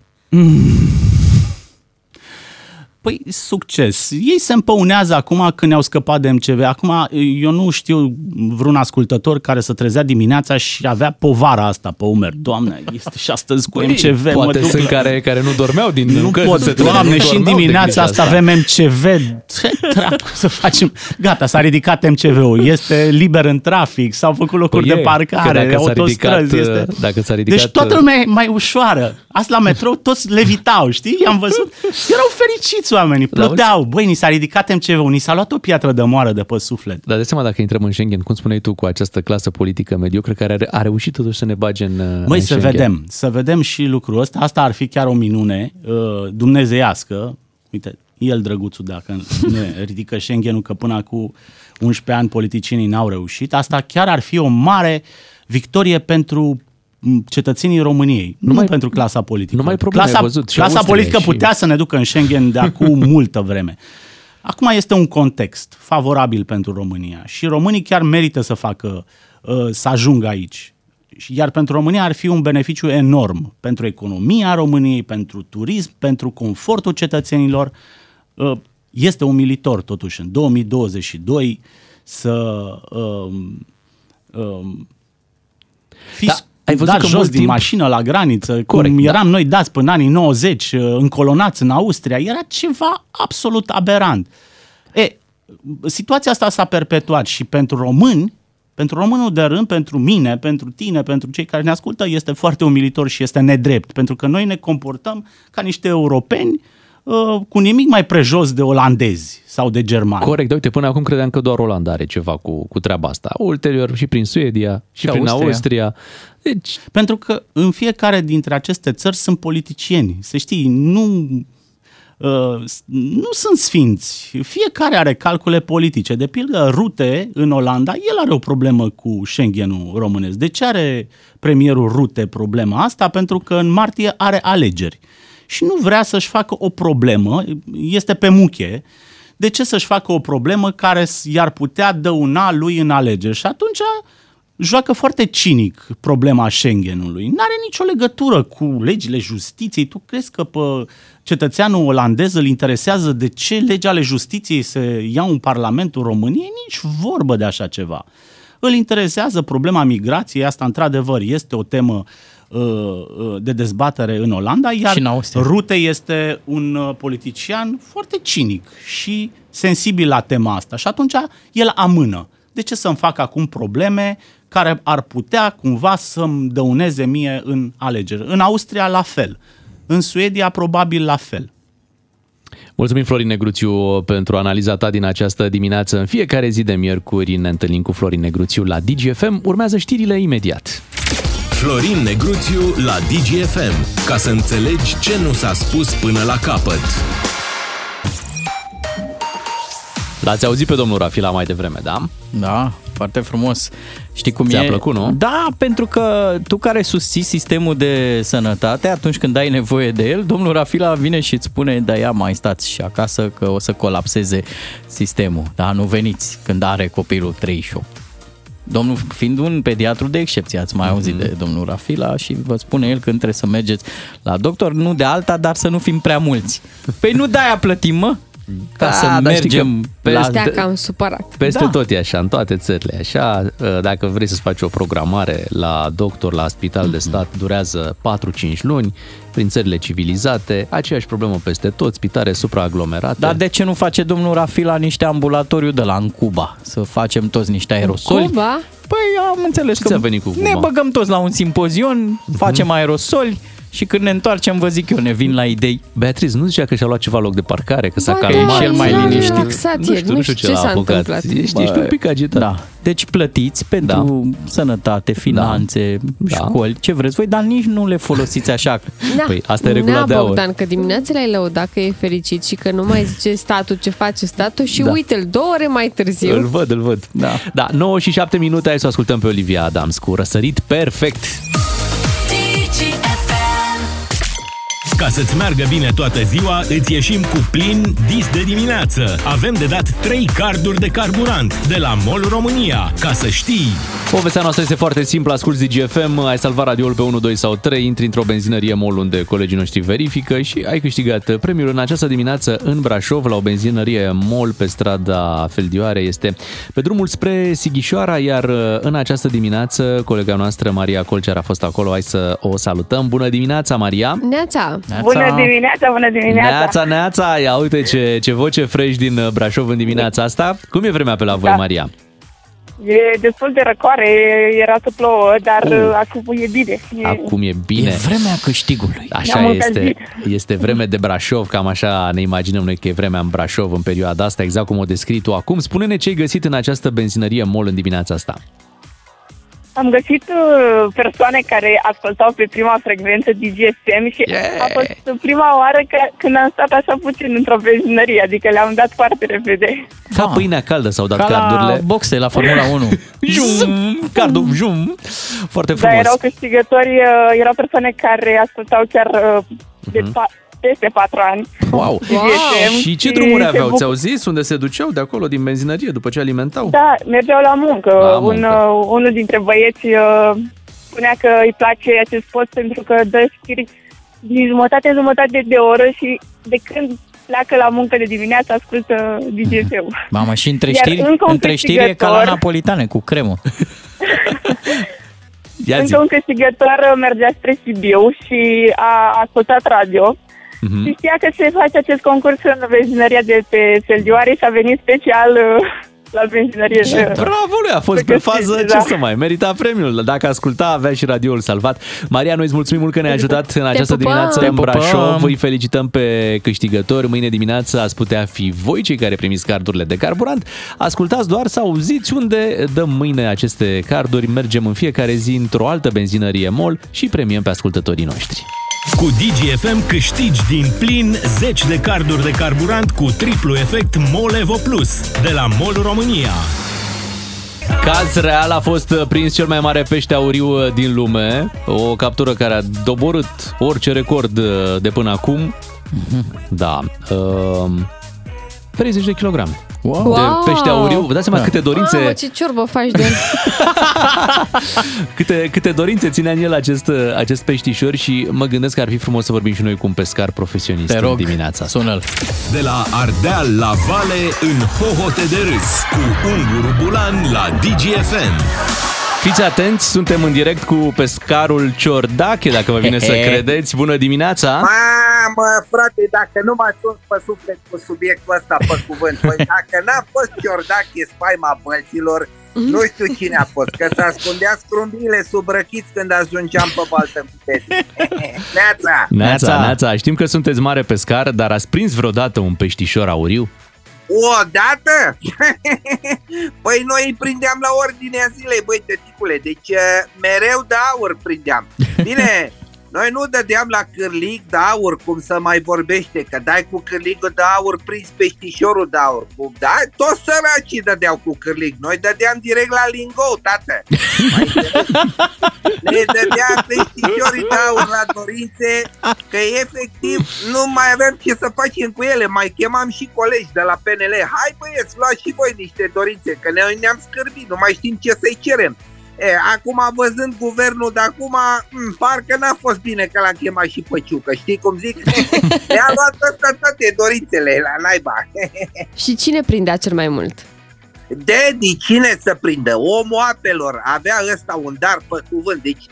Păi, succes. Ei se împăunează acum când ne-au scăpat de MCV. Acum, eu nu știu vreun ascultător care să trezea dimineața și avea povara asta pe umeri. Doamne, este și astăzi cu MCV. mă Poate duc sunt la- care, care nu dormeau din Nu că pot, se trezea, doamne, nu și în dormeau de dimineața grija asta avem MCV. Ce dracu să facem? Gata, s-a ridicat MCV-ul. Este liber în trafic, s-au făcut locuri Păi de e, parcare, că dacă s-a autostrăzi. ridicat, este... dacă s-a ridicat- Deci toată lumea e mai ușoară. Asta la metrou toți levitau, știi? I-am văzut. Erau fericiți oamenii, Da, pluteau. Băi, ni s-a ridicat MCV-ul, ni s-a luat o piatră de moară de pe suflet. Dar de seama dacă intrăm în Schengen, cum spuneai tu, cu această clasă politică mediocră care a, a reușit totuși să ne bage în Măi, în să Schengen. vedem, să vedem și lucrul ăsta. Asta ar fi chiar o minune uh, dumnezeiască. Uite, el drăguțul dacă ne ridică Schengenul, că până acum 11 ani politicienii n-au reușit. Asta chiar ar fi o mare victorie pentru m, cetățenii României, nu, Numai- pentru clasa politică. numai probleme ai clasa, văzut și clasa Austria politică și- putea să ne ducă în Schengen de acum multă vreme. Acum este un context favorabil pentru România și românii chiar merită să facă, uh, să ajungă aici. Și Iar pentru România ar fi un beneficiu enorm pentru economia României, pentru turism, pentru confortul cetățenilor. Uh, Este umilitor totuși în 2022 să um, um, fiți Da, ai văzut dați că jos mult din timp- mașină la graniță, Corect, cum da. eram noi dați până anii 90, uh, încolonați în Austria, era ceva absolut aberant. E, situația asta s-a perpetuat și pentru români, pentru românul de rând, pentru mine, pentru tine, pentru cei care ne ascultă, este foarte umilitor și este nedrept, pentru că noi ne comportăm ca niște europeni uh, cu nimic mai prejos de olandezi sau de germani. Corect, dar uite, până acum credeam că doar Olanda are ceva cu, cu treaba asta. Ulterior și prin Suedia și, Și prin Austria. Austria. Deci, Pentru că în fiecare dintre aceste țări sunt politicieni. Să știi, nu, uh, nu sunt sfinți. Fiecare are calcule politice. De pildă, Rute în Olanda, el are o problemă cu Schengenul românesc. De ce are premierul Rute problema asta? Pentru că în martie are alegeri. Și nu vrea să-și facă o problemă, este pe muche, de ce să-și facă o problemă care s- i-ar putea dăuna lui în alegeri? Și atunci joacă foarte cinic problema Schengenului. N-are nicio legătură cu legile justiției. Tu crezi că pe cetățeanul olandez îl interesează de ce legi ale justiției se iau în Parlamentul României? Nici vorbă de așa ceva. Îl interesează problema migrației, asta într-adevăr este o temă uh, uh, de dezbatere în Olanda, iar Și în Austria. Rute este un uh, politician foarte cinic și sensibil la tema asta și atunci el amână. De ce să-mi fac acum probleme care ar putea cumva să-mi dăuneze mie în alegeri? În Austria la fel, în Suedia probabil la fel. Mulțumim, Florin Negruțiu, pentru analiza ta din această dimineață. În fiecare zi de miercuri ne întâlnim cu Florin Negruțiu la DGFM. Urmează știrile imediat. Florin Negruțiu la DGFM. Ca să înțelegi ce nu s-a spus până la capăt. L-ați auzit pe domnul Rafila mai devreme, da? Da, foarte frumos. Știi cum Ți-a e? plăcut, nu? Da, pentru că tu care susții sistemul de sănătate, atunci când ai nevoie de el, domnul Rafila vine și îți spune, da, ia mai stați și acasă că o să colapseze sistemul. Da, nu veniți când are copilul 38. Domnul, fiind un pediatru de excepție, ați mai auzit Mhm. de domnul Rafila și vă spune el când trebuie să mergeți la doctor, nu de alta, dar să nu fim prea mulți. Păi nu de-aia plătim, mă? Ca Da, să dar știi că mergem pe la... Stea cam supărat. Peste Da. tot e așa, în toate țările e așa. Dacă vrei să-ți faci o programare la doctor, la spital de stat, durează 4-5 luni. Prin țările civilizate, aceeași problemă peste tot, spitale supraaglomerate. Dar de ce nu face domnul Rafila niște ambulatoriu de la în Cuba? Să facem toți niște aerosoli? Cuba? Păi am înțeles Ce că ți-a venit cu Cuba? ne băgăm toți la un simpozion, facem aerosoli și când ne întoarcem, vă zic eu, ne vin la idei. Beatriz nu zicea că și-a luat ceva loc de parcare, că s-a Bă, calmat. da, e cel mai era liniștit. relaxat Nu ieri, știu, nu știu ce, ce l-a s-a apucat. întâmplat. Ești, ești un pic agitat. Da. Deci plătiți pentru da. sănătate, finanțe, Da. școli, ce vreți voi, dar nici nu le folosiți așa. Da. Păi, asta e regula Nea, de aur. Bogdan, că dimineața l-ai lăudat că e fericit și că nu mai zice statul ce face statul și Da. uite-l două ore mai târziu. Îl văd, îl văd. Da. da 9 și 7 minute, hai să o ascultăm pe Olivia Adams cu răsărit perfect. Ca să-ți meargă bine toată ziua, îți ieșim cu plin dis de dimineață. Avem de dat 3 carduri de carburant de la MOL România. Ca să știi... Povestea noastră este foarte simplă, asculti DGFM, ai salvat radioul pe 1, 2 sau 3, intri într-o benzinărie MOL unde colegii noștri verifică și ai câștigat premiul în această dimineață în Brașov la o benzinărie MOL pe strada Feldioare. Este pe drumul spre Sighișoara, iar în această dimineață colega noastră Maria Colcear a fost acolo. Hai să o salutăm. Bună dimineața, Maria! Neața! Bună dimineața, bună dimineața! Neața, neața! Ia uite ce, ce voce fresh din Brașov în dimineața asta. Cum e vremea pe la voi, Da. Maria? E destul de răcoare, era să plouă, dar uh. acum e bine. E... Acum e bine. E vremea câștigului. Așa Ne-am este, încălzit. este vreme de Brașov, cam așa ne imaginăm noi că e vremea în Brașov în perioada asta, exact cum o descrii tu acum. Spune-ne ce ai găsit în această benzinărie MOL în dimineața asta. Am găsit uh, persoane care ascultau pe prima frecvență DGSM și Yeah! a fost prima oară că, când am stat așa puțin într-o benzinărie, adică le-am dat foarte repede. Ca Ah. pâinea caldă s-au dat Ca la cardurile. boxe, la Formula 1. Jum, cardul, jum. Foarte Dar frumos. erau câștigători, uh, erau persoane care ascultau chiar uh, de Mhm. Pa- peste patru ani. Wow. DGSM Și ce drumuri se aveau? buc- Ți-au zis unde se duceau de acolo din benzinărie după ce alimentau? Da, mergeau la muncă. La Un, muncă. uh, unul dintre băieți uh, spunea că îi place acest post pentru că dă știri din jumătate în jumătate de oră și de când pleacă la muncă de dimineață ascultă DGS-ul. Mamă, și între Iar știri, încă un între știri e ca la câștigător- napolitane, cu cremă. Ia zi. Încă un câștigător uh, mergea spre Sibiu și a ascultat radio Mhm. și știa că se face acest concurs în benzinăria de pe Seldioare și a venit special uh, la benzinărie. Ce de- bravo lui, a fost să pe fază, câștige, ce da. să mai, merita premiul. Dacă asculta, avea și radioul salvat. Maria, noi îți mulțumim mult că ne-ai ajutat în această pupăm! dimineață Te în pupăm! Brașov. Îi felicităm pe câștigători. Mâine dimineață ați putea fi voi cei care primiți cardurile de carburant. Ascultați doar să auziți unde dăm mâine aceste carduri. Mergem în fiecare zi într-o altă benzinărie MOL și premiem pe ascultătorii noștri. Cu DGFM câștigi din plin 10 de carduri de carburant cu triplu efect MOL Evo Plus de la MOL România. Caz real a fost prins cel mai mare pește auriu din lume, o captură care a doborât orice record de până acum. Da. Um, 30 de kilograme. Wow. De pește auriu. Vă dați seama Da. câte dorințe, Mamă, ce ciorbă faci de el. câte, câte dorințe ținea în el acest, acest peștișor și mă gândesc că ar fi frumos să vorbim și noi cu un pescar profesionist Te în rog, dimineața asta. sună-l. De la Ardeal la Vale în hohote de râs cu Unguru Bulan la DGFM. Fiți atenți, suntem în direct cu pescarul Ciordache, dacă vă vine să credeți. Bună dimineața! Mamă, frate, dacă nu m-ați uns pe suflet cu subiectul ăsta pe cuvânt, păi dacă n-a fost Ciordache spaima bălților, nu știu cine a fost, că se ascundea scrumbiile sub răchiți când ajungeam pe baltă cu Teddy. Neața! Neața, Neața, știm că sunteți mare pescar, dar ați prins vreodată un peștișor auriu? Odată? păi noi îi prindeam la ordinea zilei, băi, tăticule, deci uh, mereu de aur prindeam. Bine, noi nu dădeam la cârlig de aur, cum să mai vorbește, că dai cu cârligul de aur, prins peștișorul de aur. Cu, da, toți săracii dădeau cu cârlig, noi dădeam direct la lingou, tată. Mai înțeles? ne dădea peștișorii de aur la dorințe, că efectiv nu mai aveam ce să facem cu ele, mai chemam și colegi de la PNL. Hai băieți, luați și voi niște dorințe, că noi ne-am scârbit, nu mai știm ce să-i cerem. E, acum văzând guvernul de acum, m, parcă n-a fost bine că l-am chemat și pe Ciucă, știi cum zic? Ne-a luat ăsta toate dorințele la naiba. Și cine prindea cel mai mult? Daddy, cine să prindă? Omul apelor, avea ăsta un dar pe cuvânt, deci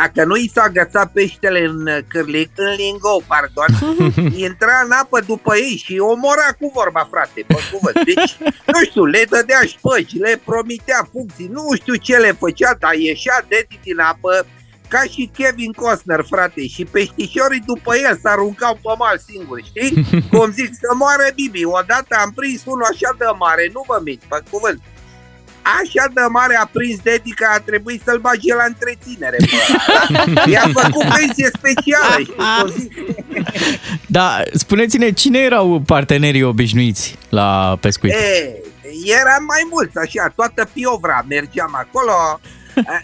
dacă nu i s-a agățat peștele în uh, cârlic, în lingou, pardon, intra în apă după ei și omora cu vorba, frate, pe cuvânt. Deci, nu știu, le dădea șpăci, le promitea funcții, nu știu ce le făcea, dar ieșea Daddy din apă ca și Kevin Costner, frate, și peștișorii după el se aruncau pe mal singuri, știi? Cum zic, să moară Bibi. Odată am prins unul așa de mare, nu vă mint, pe cuvânt. Așa de mare a prins Dedi că a trebuit să-l bage la întreținere. Bă, da? I-a făcut pensie specială, știi cum zic? Da, spuneți-ne, cine erau partenerii obișnuiți la pescuit? E, eram mai mulți, așa, toată piovra mergeam acolo.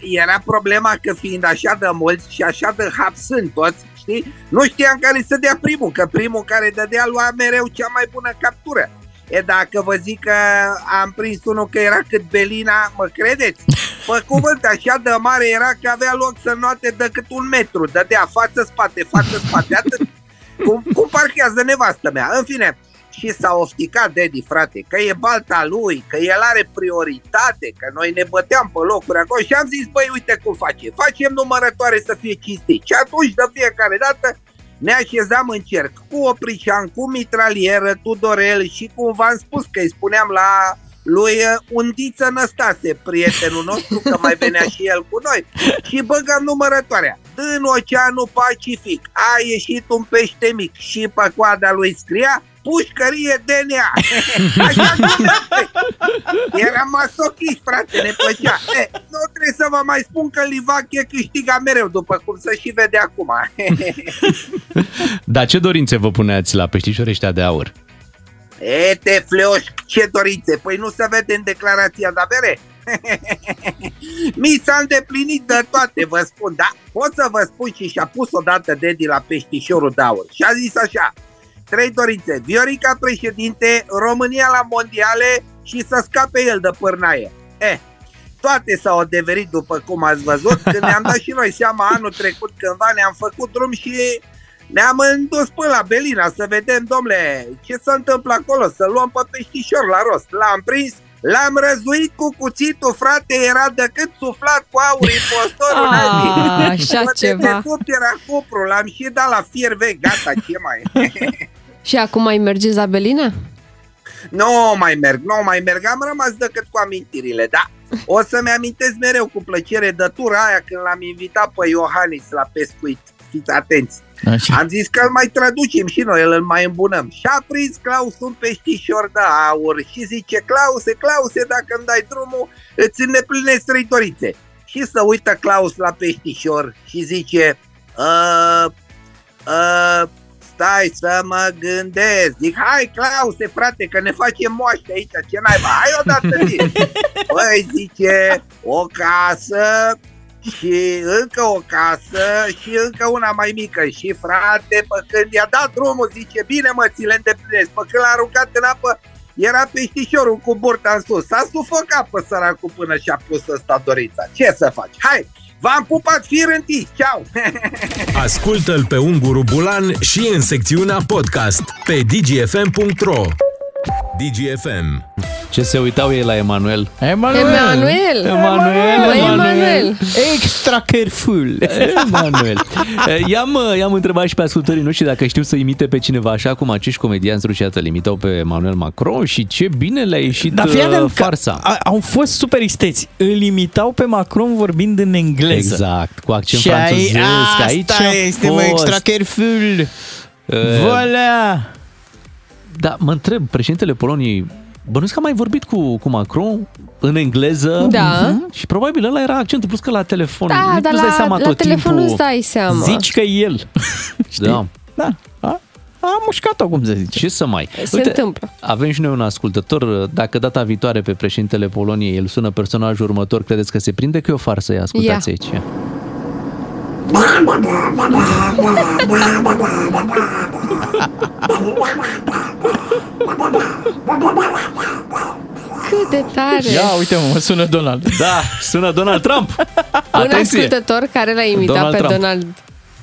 Era problema că fiind așa de mulți și așa de hap sunt toți, știi? Nu știam care să dea primul, că primul care dădea lua mereu cea mai bună captură. E dacă vă zic că am prins unul că era cât Belina, mă credeți? Pe cuvânt, așa de mare era că avea loc să noate decât un metru, dădea față-spate, față-spate, atât. Cum, cum parchează nevastă mea. În fine, și s-a ofticat Daddy, frate, că e balta lui, că el are prioritate, că noi ne băteam pe locuri acolo și am zis, băi, uite cum face, facem numărătoare să fie cinstit. Și atunci, de fiecare dată, ne așezam în cerc cu oprișan, cu mitralieră, Tudorel și cum v-am spus că îi spuneam la lui uh, Undiță Năstase, prietenul nostru, că mai venea și el cu noi, și băgam numărătoarea. Din Oceanul Pacific a ieșit un pește mic și pe coada lui scria pușcărie DNA. Așa numeam, băi. Era masochist, frate, ne plăcea. E, nu trebuie să vă mai spun că Livache câștiga mereu, după cum se și vede acum. Dar ce dorințe vă puneați la peștișorii ăștia de aur? E, te fleoș, ce dorințe? Păi nu se vede în declarația de avere? Mi s-a îndeplinit de toate, vă spun, da? Pot să vă spun și și-a pus odată Dedi la peștișorul de aur și a zis așa, trei dorințe, Viorica președinte, România la mondiale și să scape el de pârnaie. Eh, toate s-au adeverit după cum ați văzut, când ne-am dat și noi seama anul trecut cândva ne-am făcut drum și ne-am îndus până la Belina să vedem, domnule, ce se întâmplă acolo, să luăm pe peștișor la rost. L-am prins, l-am răzuit cu cuțitul, frate, era decât suflat cu aur impostorul Ah, naibii. așa Bă, ceva. De fapt era cupru, l-am și dat la fier vechi, gata, ce mai Și acum mai mergeți la Belina? Nu mai merg, nu mai merg, am rămas decât cu amintirile, da. O să-mi amintesc mereu cu plăcere de tura aia când l-am invitat pe Iohannis la pescuit. Fiți atenți. Așa. Am zis că îl mai traducem și noi, îl mai îmbunăm. Și a prins Claus un peștișor de aur și zice, Clause, Clause, dacă îmi dai drumul, îți îndeplinesc trei dorințe. Și să uită Claus la peștișor și zice, uh, uh, stai să mă gândesc. Zic, hai Clause, frate, că ne facem moaște aici, ce naiba, hai odată zi. Băi, zice, o casă și încă o casă și încă una mai mică. Și frate, pe când i-a dat drumul, zice, bine mă, ți le îndeplinesc. Pe când l-a aruncat în apă, Era peștișorul cu burta în sus. S-a sufocat pe săracul până și-a pus ăsta dorița. Ce să faci? Hai, v-am pupat fir întiți. Ceau! Ascultă-l pe Unguru Bulan și în secțiunea podcast pe dgfm.ro DGFM Ce se uitau ei la Emanuel? Emanuel! Emanuel! Emanuel! Băi, Emanuel! Extra careful! Emanuel. I-am, i-am întrebat și pe ascultării noștri dacă știu să imite pe cineva așa cum acești comedianți ruși îl imitau pe Emmanuel Macron și ce bine le-a ieșit Dar fii atent uh, că farsa. a- au fost super isteți. Îl imitau pe Macron vorbind în engleză. Exact, cu accent Și ai- franțuzesc. asta Aici a este, mă, fost. extra careful. Uh, Voilà! Da, mă întreb, președintele Poloniei, bănuiesc că a mai vorbit cu, cu Macron în engleză Da. Mhm. și probabil ăla era accentul, plus că la telefon Da, nu dar îți dai la, seama la tot telefon timpul. îți dai seama. Zici că e el. Da. Da. A, a mușcat-o, cum se zice. Ce să mai... Se întâmplă. Avem și noi un ascultător. Dacă data viitoare pe președintele Poloniei el sună personajul următor, credeți că se prinde că e o farsă? Ia, ascultați Ia. aici. Cât de tare! Ia, uite mă, mă sună Donald. Da, sună Donald Trump. Un Atenție. ascultător care l-a imitat Donald pe Trump. Donald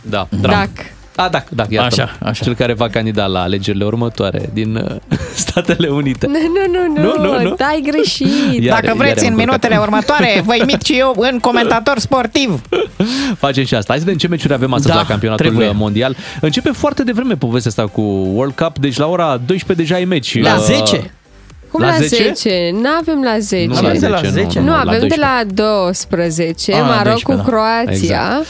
Da, Duck. Trump. A, da, da, iată Așa, așa. Cel care va candida la alegerile următoare din uh, Statele Unite. Nu, nu, nu, Nu, nu, nu. dai greșit. Iar- Dacă vreți iar în am încurcat. minutele următoare, vă imit și eu în comentator sportiv. Facem și asta. Hai să vedem ce meciuri avem astăzi Da, la campionatul trebuie. mondial. Începe foarte devreme povestea asta cu World Cup, deci la ora 12 deja e meci. La Uh, 10. Cum La la 10? 10? Nu avem la 10. Nu la 10, la nu, 10? nu, Nu, la avem 12. de la 12, Ah, la Maroc 12, cu da. Croația. Uh,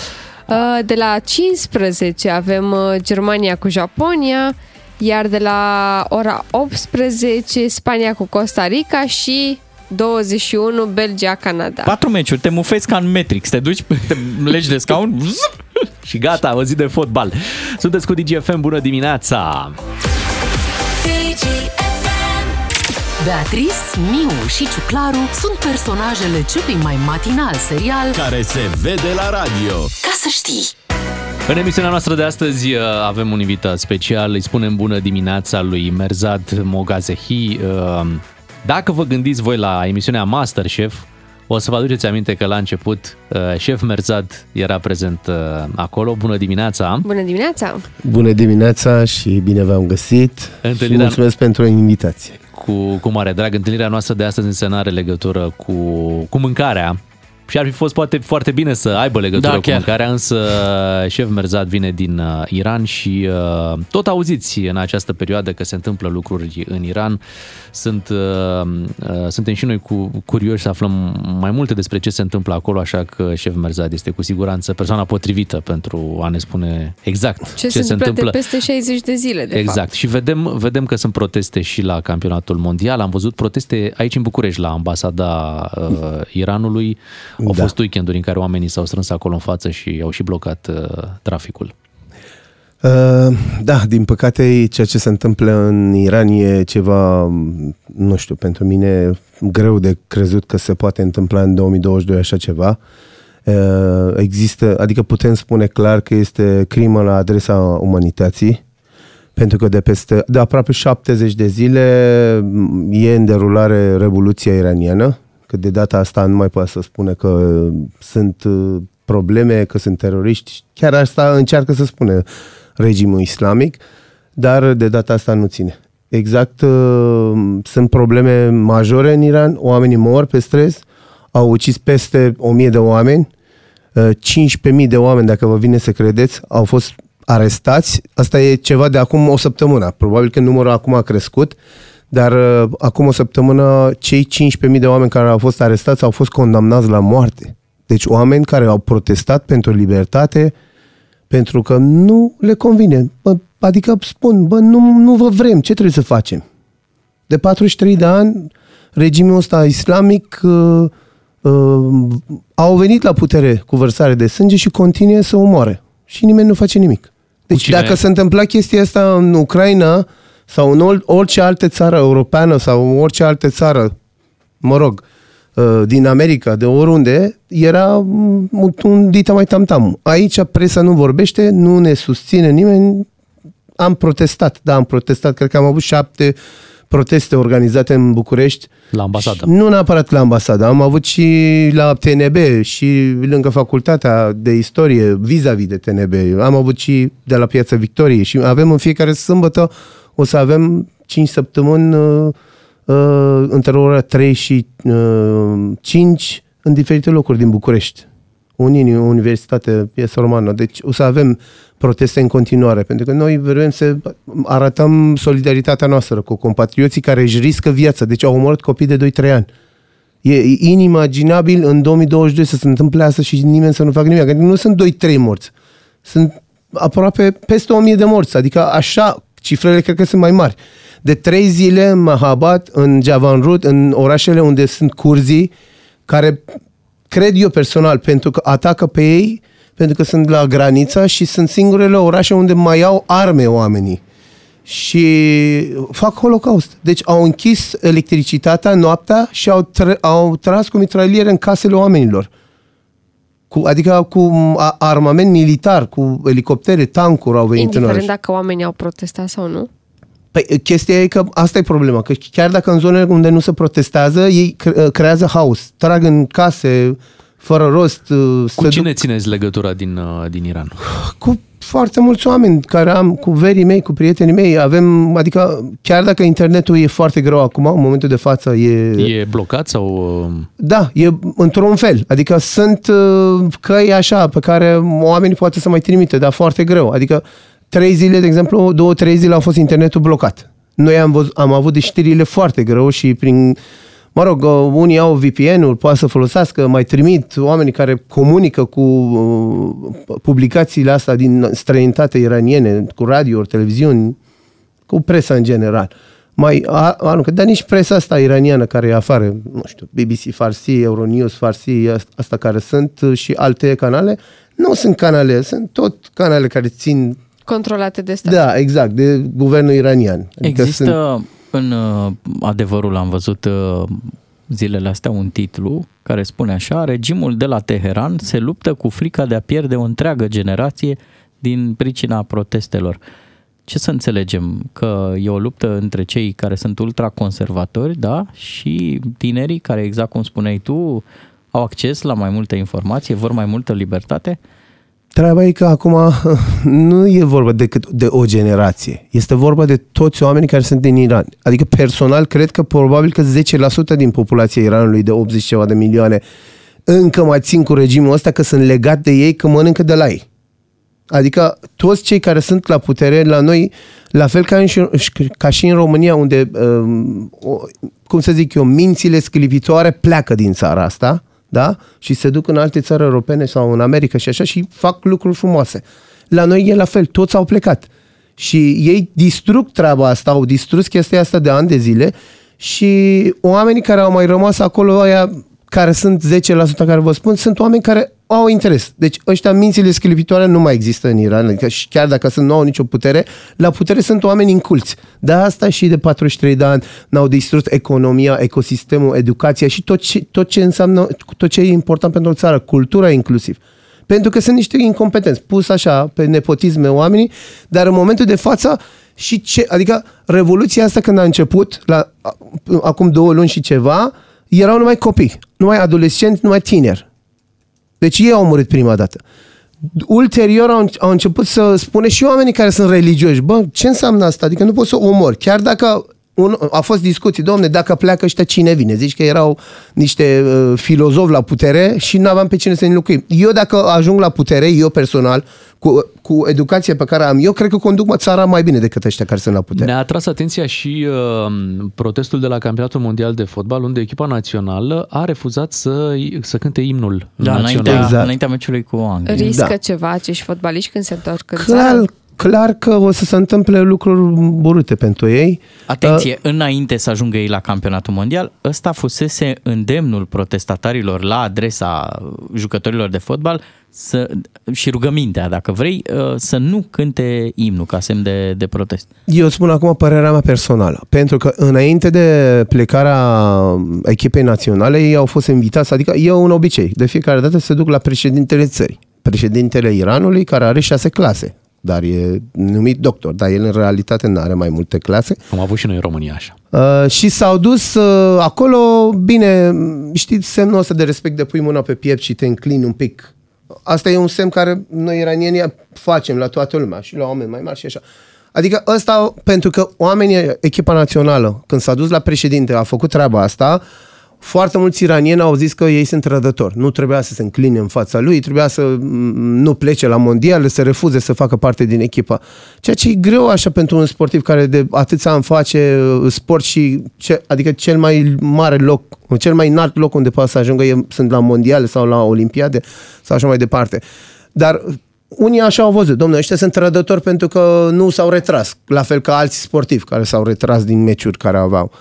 De la 15 avem uh, Germania cu Japonia, iar de la ora 18 Spania cu Costa Rica și 21 Belgia-Canada. Patru meciuri, te mufezi ca în Matrix, te duci, te legi de scaun, Și gata, o zi de fotbal. Sunteți cu DGFM, bună dimineața! Beatrice, Miu și Ciuclaru sunt personajele celui mai matinal serial care se vede la radio. Ca să știi. În emisiunea noastră de astăzi uh, avem un invitat special, îi spunem bună dimineața lui Merzad Mogazehi. Uh, Dacă vă gândiți voi la emisiunea Masterchef, o să vă aduceți aminte că la început uh, șef Merzad era prezent uh, acolo. Bună dimineața! Bună dimineața! Bună dimineața și bine v-am găsit și Întâlnirea- mulțumesc pentru invitație. Cu, cu mare drag, întâlnirea noastră de astăzi însă nu are legătură cu, cu mâncarea. Și ar fi fost poate foarte bine să aibă legătură Da, cu chiar. mâncarea, însă șef Merzad vine din uh, Iran și uh, tot auziți în această perioadă că se întâmplă lucruri în Iran. Sunt, uh, uh, suntem și noi cu, curioși să aflăm mai multe despre ce se întâmplă acolo, așa că șef Merzad este cu siguranță persoana potrivită pentru a ne spune exact Ce, ce se întâmplă de peste 60 de zile, de exact. fapt. Și vedem, vedem că sunt proteste și la campionatul mondial. Am văzut proteste aici în București, la ambasada uh, Iranului. Au Da. fost weekenduri în care oamenii s-au strâns acolo în față și au și blocat uh, traficul. Uh, da, din păcate ceea ce se întâmplă în Iran e ceva, nu știu, pentru mine greu de crezut că se poate întâmpla în 2022 așa ceva. Uh, există, adică putem spune clar că este crimă la adresa umanității, pentru că de peste, de aproape 70 de zile m, e în derulare Revoluția iraniană, că de data asta nu mai poate să spune că uh, sunt uh, probleme, că sunt teroriști. Chiar asta încearcă să spune regimul islamic, dar de data asta nu ține. Exact, uh, sunt probleme majore în Iran, oamenii mor pe stres, au ucis peste 1000 de oameni, uh, 15.000 de oameni, dacă vă vine să credeți, au fost arestați. Asta e ceva de acum o săptămână. Probabil că numărul acum a crescut, dar uh, acum o săptămână cei 15.000 de oameni care au fost arestați au fost condamnați la moarte. Deci oameni care au protestat pentru libertate, pentru că nu le convine. Bă, adică spun, bă, nu, nu vă vrem, ce trebuie să facem? De 43 de ani, regimul ăsta islamic uh, uh, au venit la putere cu vărsare de sânge și continuă să omoare. Și nimeni nu face nimic. Deci cine- dacă se întâmpla chestia asta în Ucraina sau în ol- orice altă țară europeană sau orice altă țară, mă rog, uh, din America, de oriunde, era mm, un dita mai tam-tam. Aici presa nu vorbește, nu ne susține nimeni. Am protestat, da, am protestat, cred că am avut șapte proteste organizate în București. La ambasadă. Și Nu neapărat la ambasadă, am avut și la TNB și lângă facultatea de istorie, vis-a-vis de TNB. Am avut și de la Piața Victoriei și avem în fiecare sâmbătă, o să avem 5 săptămâni uh, uh, între ora 3 și uh, 5 în diferite locuri din București. Unii Universitate Piesa Romană. Deci o să avem proteste în continuare, pentru că noi vrem să arătăm solidaritatea noastră cu compatrioții care își riscă viața. Deci au omorât copii de 2-3 ani. E inimaginabil în 2022 să se întâmple asta și nimeni să nu facă nimic. Adică nu sunt 2-3 morți. Sunt aproape peste 1000 de morți. Adică așa, cifrele cred că sunt mai mari. De trei zile în Mahabat, în Javanrud, în orașele unde sunt curzii, care cred eu personal, pentru că atacă pe ei, pentru că sunt la graniță și sunt singurele orașe unde mai au arme oamenii. Și fac holocaust. Deci au închis electricitatea noaptea și au, tra- au tras cu mitraliere în casele oamenilor. Cu, adică cu a- armament militar, cu elicoptere, tancuri au venit în Indiferent oraș. dacă oamenii au protestat sau nu. Păi chestia e că asta e problema, că chiar dacă în zonele unde nu se protestează, ei cre- creează haos, trag în case fără rost. uh, Cu se cine duc țineți legătura din, uh, din Iran? cu foarte mulți oameni care am, cu verii mei, cu prietenii mei, avem, adică chiar dacă internetul e foarte greu acum, în momentul de față e... E blocat sau... uh, Da, e într-un fel. Adică sunt uh, căi așa pe care oamenii poate să mai trimite, dar foarte greu. Adică trei zile, de exemplu, două, trei zile a fost internetul blocat. Noi am, văz, am avut de știrile foarte greu și prin, mă rog, uh, unii au VPN-ul, poate să folosească, mai trimit oamenii care comunică cu uh, publicațiile astea din străinătate iraniene, cu radio, televiziuni, cu presa în general. Mai a- aruncă, dar nici presa asta iraniană care e afară, nu știu, BBC Farsi, Euronews Farsi, asta care sunt și alte canale, nu sunt canale, sunt tot canale care țin, Controlate de stat. da, exact, de guvernul iranian. Adică Există în uh, adevărul, am văzut uh, zilele astea un titlu care spune așa, regimul de la Teheran se luptă cu frica de a pierde o întreagă generație din pricina protestelor. Ce să înțelegem? Că e o luptă între cei care sunt ultraconservatori, da, și tinerii care, exact cum spuneai tu, au acces la mai multă informație, vor mai multă libertate? Treaba e că acum nu e vorba decât de o generație. Este vorba de toți oamenii care sunt din Iran. Adică personal cred că probabil că 10% din populația Iranului de 80 ceva de milioane încă mai țin cu regimul ăsta că sunt legat de ei, că mănâncă de la ei. Adică toți cei care sunt la putere la noi, la fel ca, în, ca și în România, unde, um, o, cum să zic eu, mințile sclipitoare pleacă din țara asta, da? Și se duc în alte țări europene sau în America și așa și fac lucruri frumoase. La noi e la fel, toți au plecat. Și ei distrug treaba asta, au distrus chestia asta de ani de zile și oamenii care au mai rămas acolo, aia care sunt 10% care vă spun, sunt oameni care au interes. Deci ăștia mințile sclipitoare nu mai există în Iran, adică și chiar dacă sunt, nu au nicio putere, la putere sunt oameni inculți. De asta și de 43 de ani n-au distrus economia, ecosistemul, educația și tot ce, tot ce înseamnă, tot ce e important pentru o țară, cultura inclusiv. Pentru că sunt niște incompetenți, pus așa pe nepotisme oamenii, dar în momentul de față și ce, adică revoluția asta când a început, la, acum două luni și ceva, erau numai copii, numai adolescenți, numai tineri. Deci ei au murit prima dată. Ulterior au, au început să spune și oamenii care sunt religioși, bă, ce înseamnă asta? Adică nu poți să omori. Chiar dacă un, a fost discuții, domne, dacă pleacă ăștia, cine vine? Zici că erau niște uh, filozofi la putere și nu aveam pe cine să înlocuim. Eu dacă ajung la putere, eu personal, cu, cu educația pe care am, eu cred că conduc mă, țara mai bine decât ăștia care sunt la putere. Ne-a atras atenția și uh, protestul de la Campionatul Mondial de Fotbal, unde echipa națională a refuzat să, să cânte imnul Da, național. înaintea, exact. înaintea meciului cu Anglia. Riscă Da. ceva acești fotbaliști când se întorc în Clar, țară? Clar că o să se întâmple lucruri burute pentru ei. Atenție, înainte să ajungă ei la campionatul mondial, ăsta fusese îndemnul protestatarilor la adresa jucătorilor de fotbal să, și rugămintea, dacă vrei, uh, să nu cânte imnul ca semn de, de protest. Eu spun acum părerea mea personală, pentru că înainte de plecarea echipei naționale, ei au fost invitați, adică e un obicei, de fiecare dată se duc la președintele țării, președintele Iranului, care are șase clase, dar e numit doctor, dar el în realitate nu are mai multe clase. Am avut și noi în România așa. Uh, și s-au dus uh, acolo, bine, știți semnul ăsta de respect de pui mâna pe piept și te înclini un pic. Asta e un semn care noi iranienii facem la toată lumea și la oameni mai mari și așa. Adică ăsta, pentru că oamenii, echipa națională, când s-a dus la președinte, a făcut treaba asta, foarte mulți iranieni au zis că ei sunt trădători. Nu trebuia să se încline în fața lui, trebuia să mm, nu plece la mondial, să refuze să facă parte din echipă. Ceea ce e greu așa pentru un sportiv care de atâția ani face uh, sport și, ce, adică cel mai mare loc, cel mai înalt loc unde poate să ajungă e, sunt la mondiale sau la olimpiade sau așa mai departe. Dar unii așa au văzut, domnule, ăștia sunt trădători pentru că nu s-au retras, la fel ca alți sportivi care s-au retras din meciuri care aveau.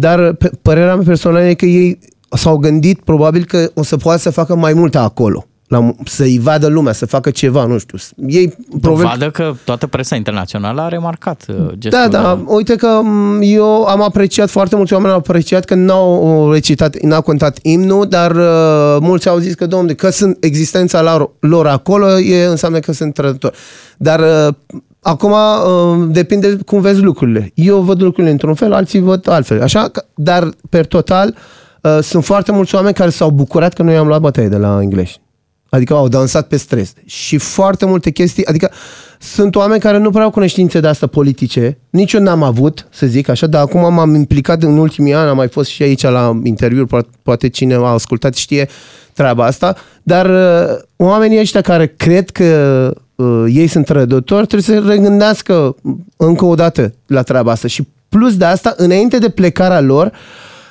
Dar pe, părerea mea personală e că ei s-au gândit probabil că o să poată să facă mai multe acolo. La, să-i vadă lumea, să facă ceva, nu știu. Ei Probabil... Dovadă că toată presa internațională a remarcat uh, gestul Da, da, uite că m, eu am apreciat, foarte mulți oameni au apreciat că n-au recitat, n-au contat imnul, dar uh, mulți au zis că, domnule, că sunt existența lor, lor acolo, e, înseamnă că sunt trădători. Dar uh, acum uh, depinde cum vezi lucrurile. Eu văd lucrurile într-un fel, alții văd altfel. Așa, că- dar per total uh, sunt foarte mulți oameni care s-au bucurat că noi am luat bătaie de la englezi. Adică au dansat pe stres. Și foarte multe chestii, adică sunt oameni care nu prea au cunoștințe de asta politice, nici eu n-am avut, să zic așa, dar acum m-am implicat în ultimii ani, am mai fost și aici la interviuri, poate, poate cine a ascultat știe treaba asta, dar uh, oamenii ăștia care cred că uh, ei sunt trădători, trebuie să regândească încă o dată la treaba asta. Și plus de asta, înainte de plecarea lor,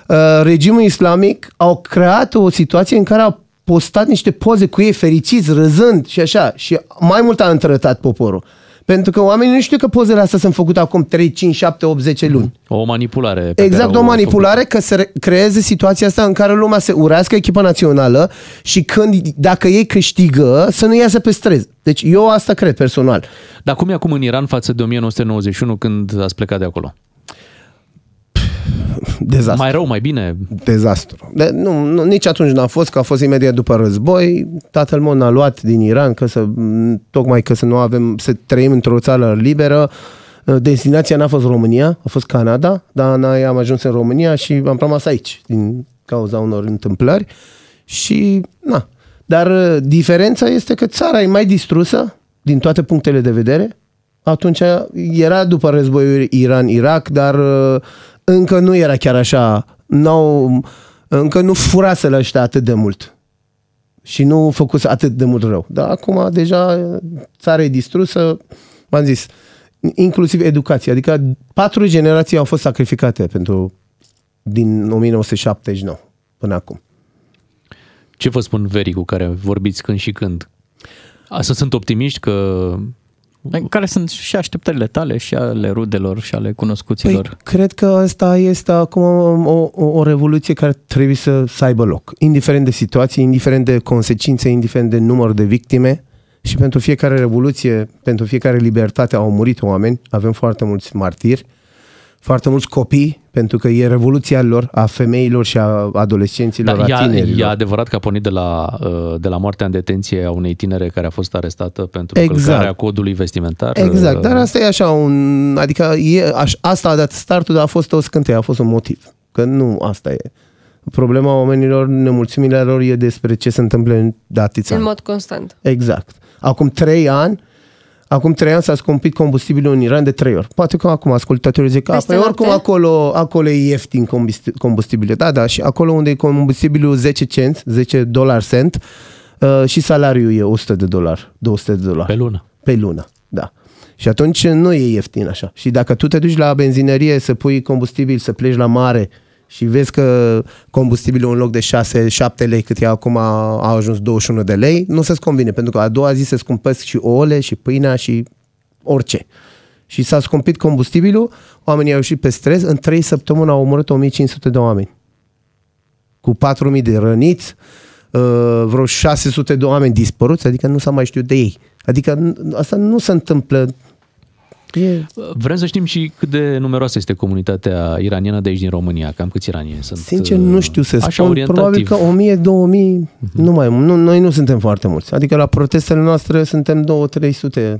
uh, regimul islamic au creat o situație în care au postat niște poze cu ei fericiți, râzând și așa. Și mai mult a întrătat poporul. Pentru că oamenii nu știu că pozele astea sunt făcute acum 3, 5, 7, 8, 10 luni. O manipulare. pe Exact, care o au manipulare că să re- creeze situația asta în care lumea se urească echipa națională și când, dacă ei câștigă, să nu iasă pe străzi. Deci eu asta cred personal. Dar cum e acum în Iran față de 1991 când ați plecat de acolo? Dezastru. Mai rău, mai bine? Dezastru. De, nu, nu, nici atunci n-a fost, că a fost imediat după război. Tatăl meu n-a luat din Iran, că să, tocmai că să nu avem, să trăim într-o țară liberă. Destinația n-a fost România, a fost Canada, dar noi am ajuns în România și am rămas aici, din cauza unor întâmplări. Și, na. Dar uh, diferența este că țara e mai distrusă din toate punctele de vedere. Atunci era după războiul Iran-Irak, dar uh, încă nu era chiar așa. N-au, încă nu furase la ăștia atât de mult. Și nu făcuse atât de mult rău. Dar acum deja țara e distrusă, v-am zis, inclusiv educația. Adică patru generații au fost sacrificate pentru din 1979 până acum. Ce vă spun verii cu care vorbiți când și când? Asta sunt optimiști că... Care sunt și așteptările tale și ale rudelor și ale cunoscuților? Păi, cred că asta este acum o, o, o revoluție care trebuie să, să aibă loc. Indiferent de situație, indiferent de consecințe, indiferent de număr de victime. Și pentru fiecare revoluție, pentru fiecare libertate au murit oameni. Avem foarte mulți martiri, foarte mulți copii, pentru că e revoluția lor, a femeilor și a adolescenților, Da, a e, tinerilor. e adevărat că a pornit de la, uh, de la moartea în detenție a unei tinere care a fost arestată pentru Exact. călcarea codului vestimentar. Exact, Uh, dar asta e așa un... Adică e, aș, asta a dat startul, dar a fost o scânteie, a fost un motiv. Că nu asta e. Problema oamenilor, nemulțumirea lor e despre ce se întâmplă în de atâția În ani. mod constant. Exact. Acum trei ani, acum trei ani s-a scumpit combustibilul în Iran de trei ori. Poate că acum ascultătorii zic, a, Peste păi oricum noapte? acolo, acolo e ieftin combusti- combustibilul. Da, da, și acolo unde e combustibilul 10 cent, 10 dolari cent, uh, și salariul e 100 de dolari, 200 de dolari. Pe lună. Pe lună, da. Și atunci nu e ieftin așa. Și dacă tu te duci la benzinărie să pui combustibil, să pleci la mare și vezi că combustibilul în loc de 6-7 lei cât e acum a a ajuns 21 de lei, nu se-ți convine, pentru că a doua zi se scumpesc și ouăle și pâinea și orice. Și s-a scumpit combustibilul, oamenii au ieșit pe stres, în 3 săptămâni au omorât 1500 de oameni. Cu 4000 de răniți, uh, vreo 600 de oameni dispăruți, adică nu s-a mai știut de ei. Adică n- asta nu se întâmplă. E... Vrem să știm și cât de numeroasă este comunitatea iraniană de aici din România, cam câți iranieni sunt. Sincer, nu știu să așa spun, probabil orientativ. că 1000, 2000, nu mai nu, noi nu suntem foarte mulți. Adică la protestele noastre suntem 2-300,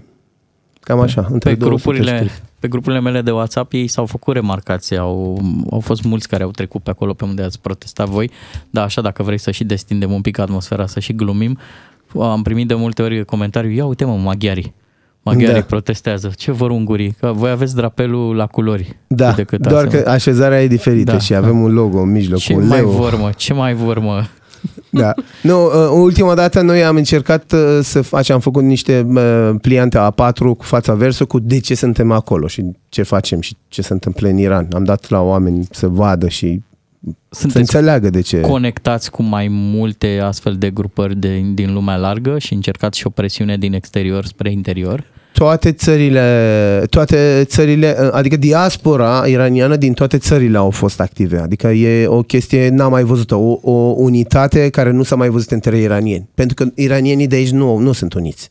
cam așa, între Pe 200 și grupurile 300. pe grupurile mele de WhatsApp ei s-au făcut remarcații, au, au fost mulți care au trecut pe acolo pe unde ați protestat voi, dar așa dacă vrei să și destindem un pic atmosfera, să și glumim, am primit de multe ori comentariu, ia uite mă, maghiarii, maghiarii Da. protestează, ce vor ungurii, că voi aveți drapelul la culori. Da, cât de cât doar asta. că așezarea e diferită Da, și avem un logo în mijloc, Ce un mai leu. vor mă, ce mai vor mă? Da. Nu, uh, ultima dată noi am încercat uh, să facem, am făcut niște uh, pliante A4 cu fața versă cu de ce suntem acolo și ce facem și ce se întâmplă în Iran. Am dat la oameni să vadă și să înțeleagă de ce. conectați cu mai multe astfel de grupări de, din lumea largă și încercați și o presiune din exterior spre interior? Toate țările, toate țările, adică diaspora iraniană din toate țările au fost active. Adică e o chestie n-am mai văzută, o, o unitate care nu s-a mai văzut între iranieni. Pentru că iranienii de aici nu, nu sunt uniți.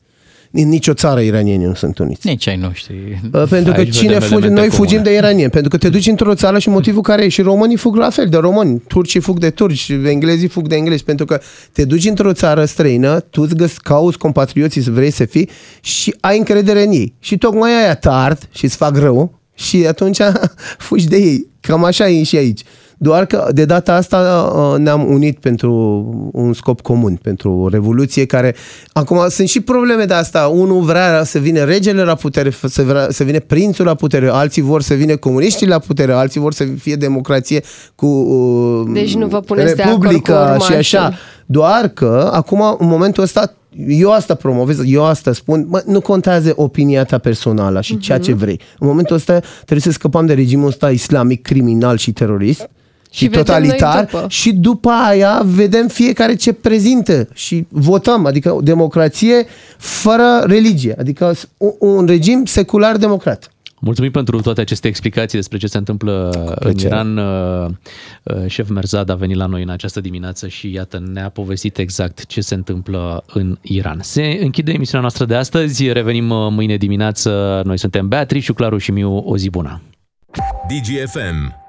În nicio țară iranienii nu sunt uniți. Nici ai noștri. Uh, Pentru că Aici cine vedem fuge, elemente noi comune. fugim de iranieni, pentru că te duci într-o țară și motivul care e și românii fug la fel de români, turcii fug de turci, englezii fug de englezi, pentru că te duci într-o țară străină, tu îți găs, cauți compatrioții să vrei să fii și ai încredere în ei. Și tocmai aia te ard și îți fac rău și atunci fugi de ei. Cam așa e și aici. Doar că de data asta uh, ne-am unit pentru un scop comun, pentru o revoluție care... Acum sunt și probleme de asta. Unul vrea să vină regele la putere, să, vrea, să vină prințul la putere, alții vor să vină comuniștii la putere, alții vor să fie democrație cu uh, Deci nu vă puneți de acord cu Republica și urmașii. așa. Doar că acum, în momentul ăsta, eu asta promovez, eu asta spun, mă, nu contează opinia ta personală și ceea ce vrei. În momentul ăsta trebuie să scăpăm de regimul ăsta islamic, criminal și terorist și, Și vedem totalitar noi după. și după aia vedem fiecare ce prezintă și votăm, adică o democrație fără religie, adică un, un regim secular democrat. Mulțumim pentru toate aceste explicații despre ce se întâmplă în plăcere. Iran. Uh, uh, Șef Merzad a venit la noi în această dimineață și iată, ne-a povestit exact ce se întâmplă în Iran. Se închide emisiunea noastră de astăzi, revenim uh, mâine dimineață. Noi suntem Beatrice, Claru și Miu, o zi bună! DGFM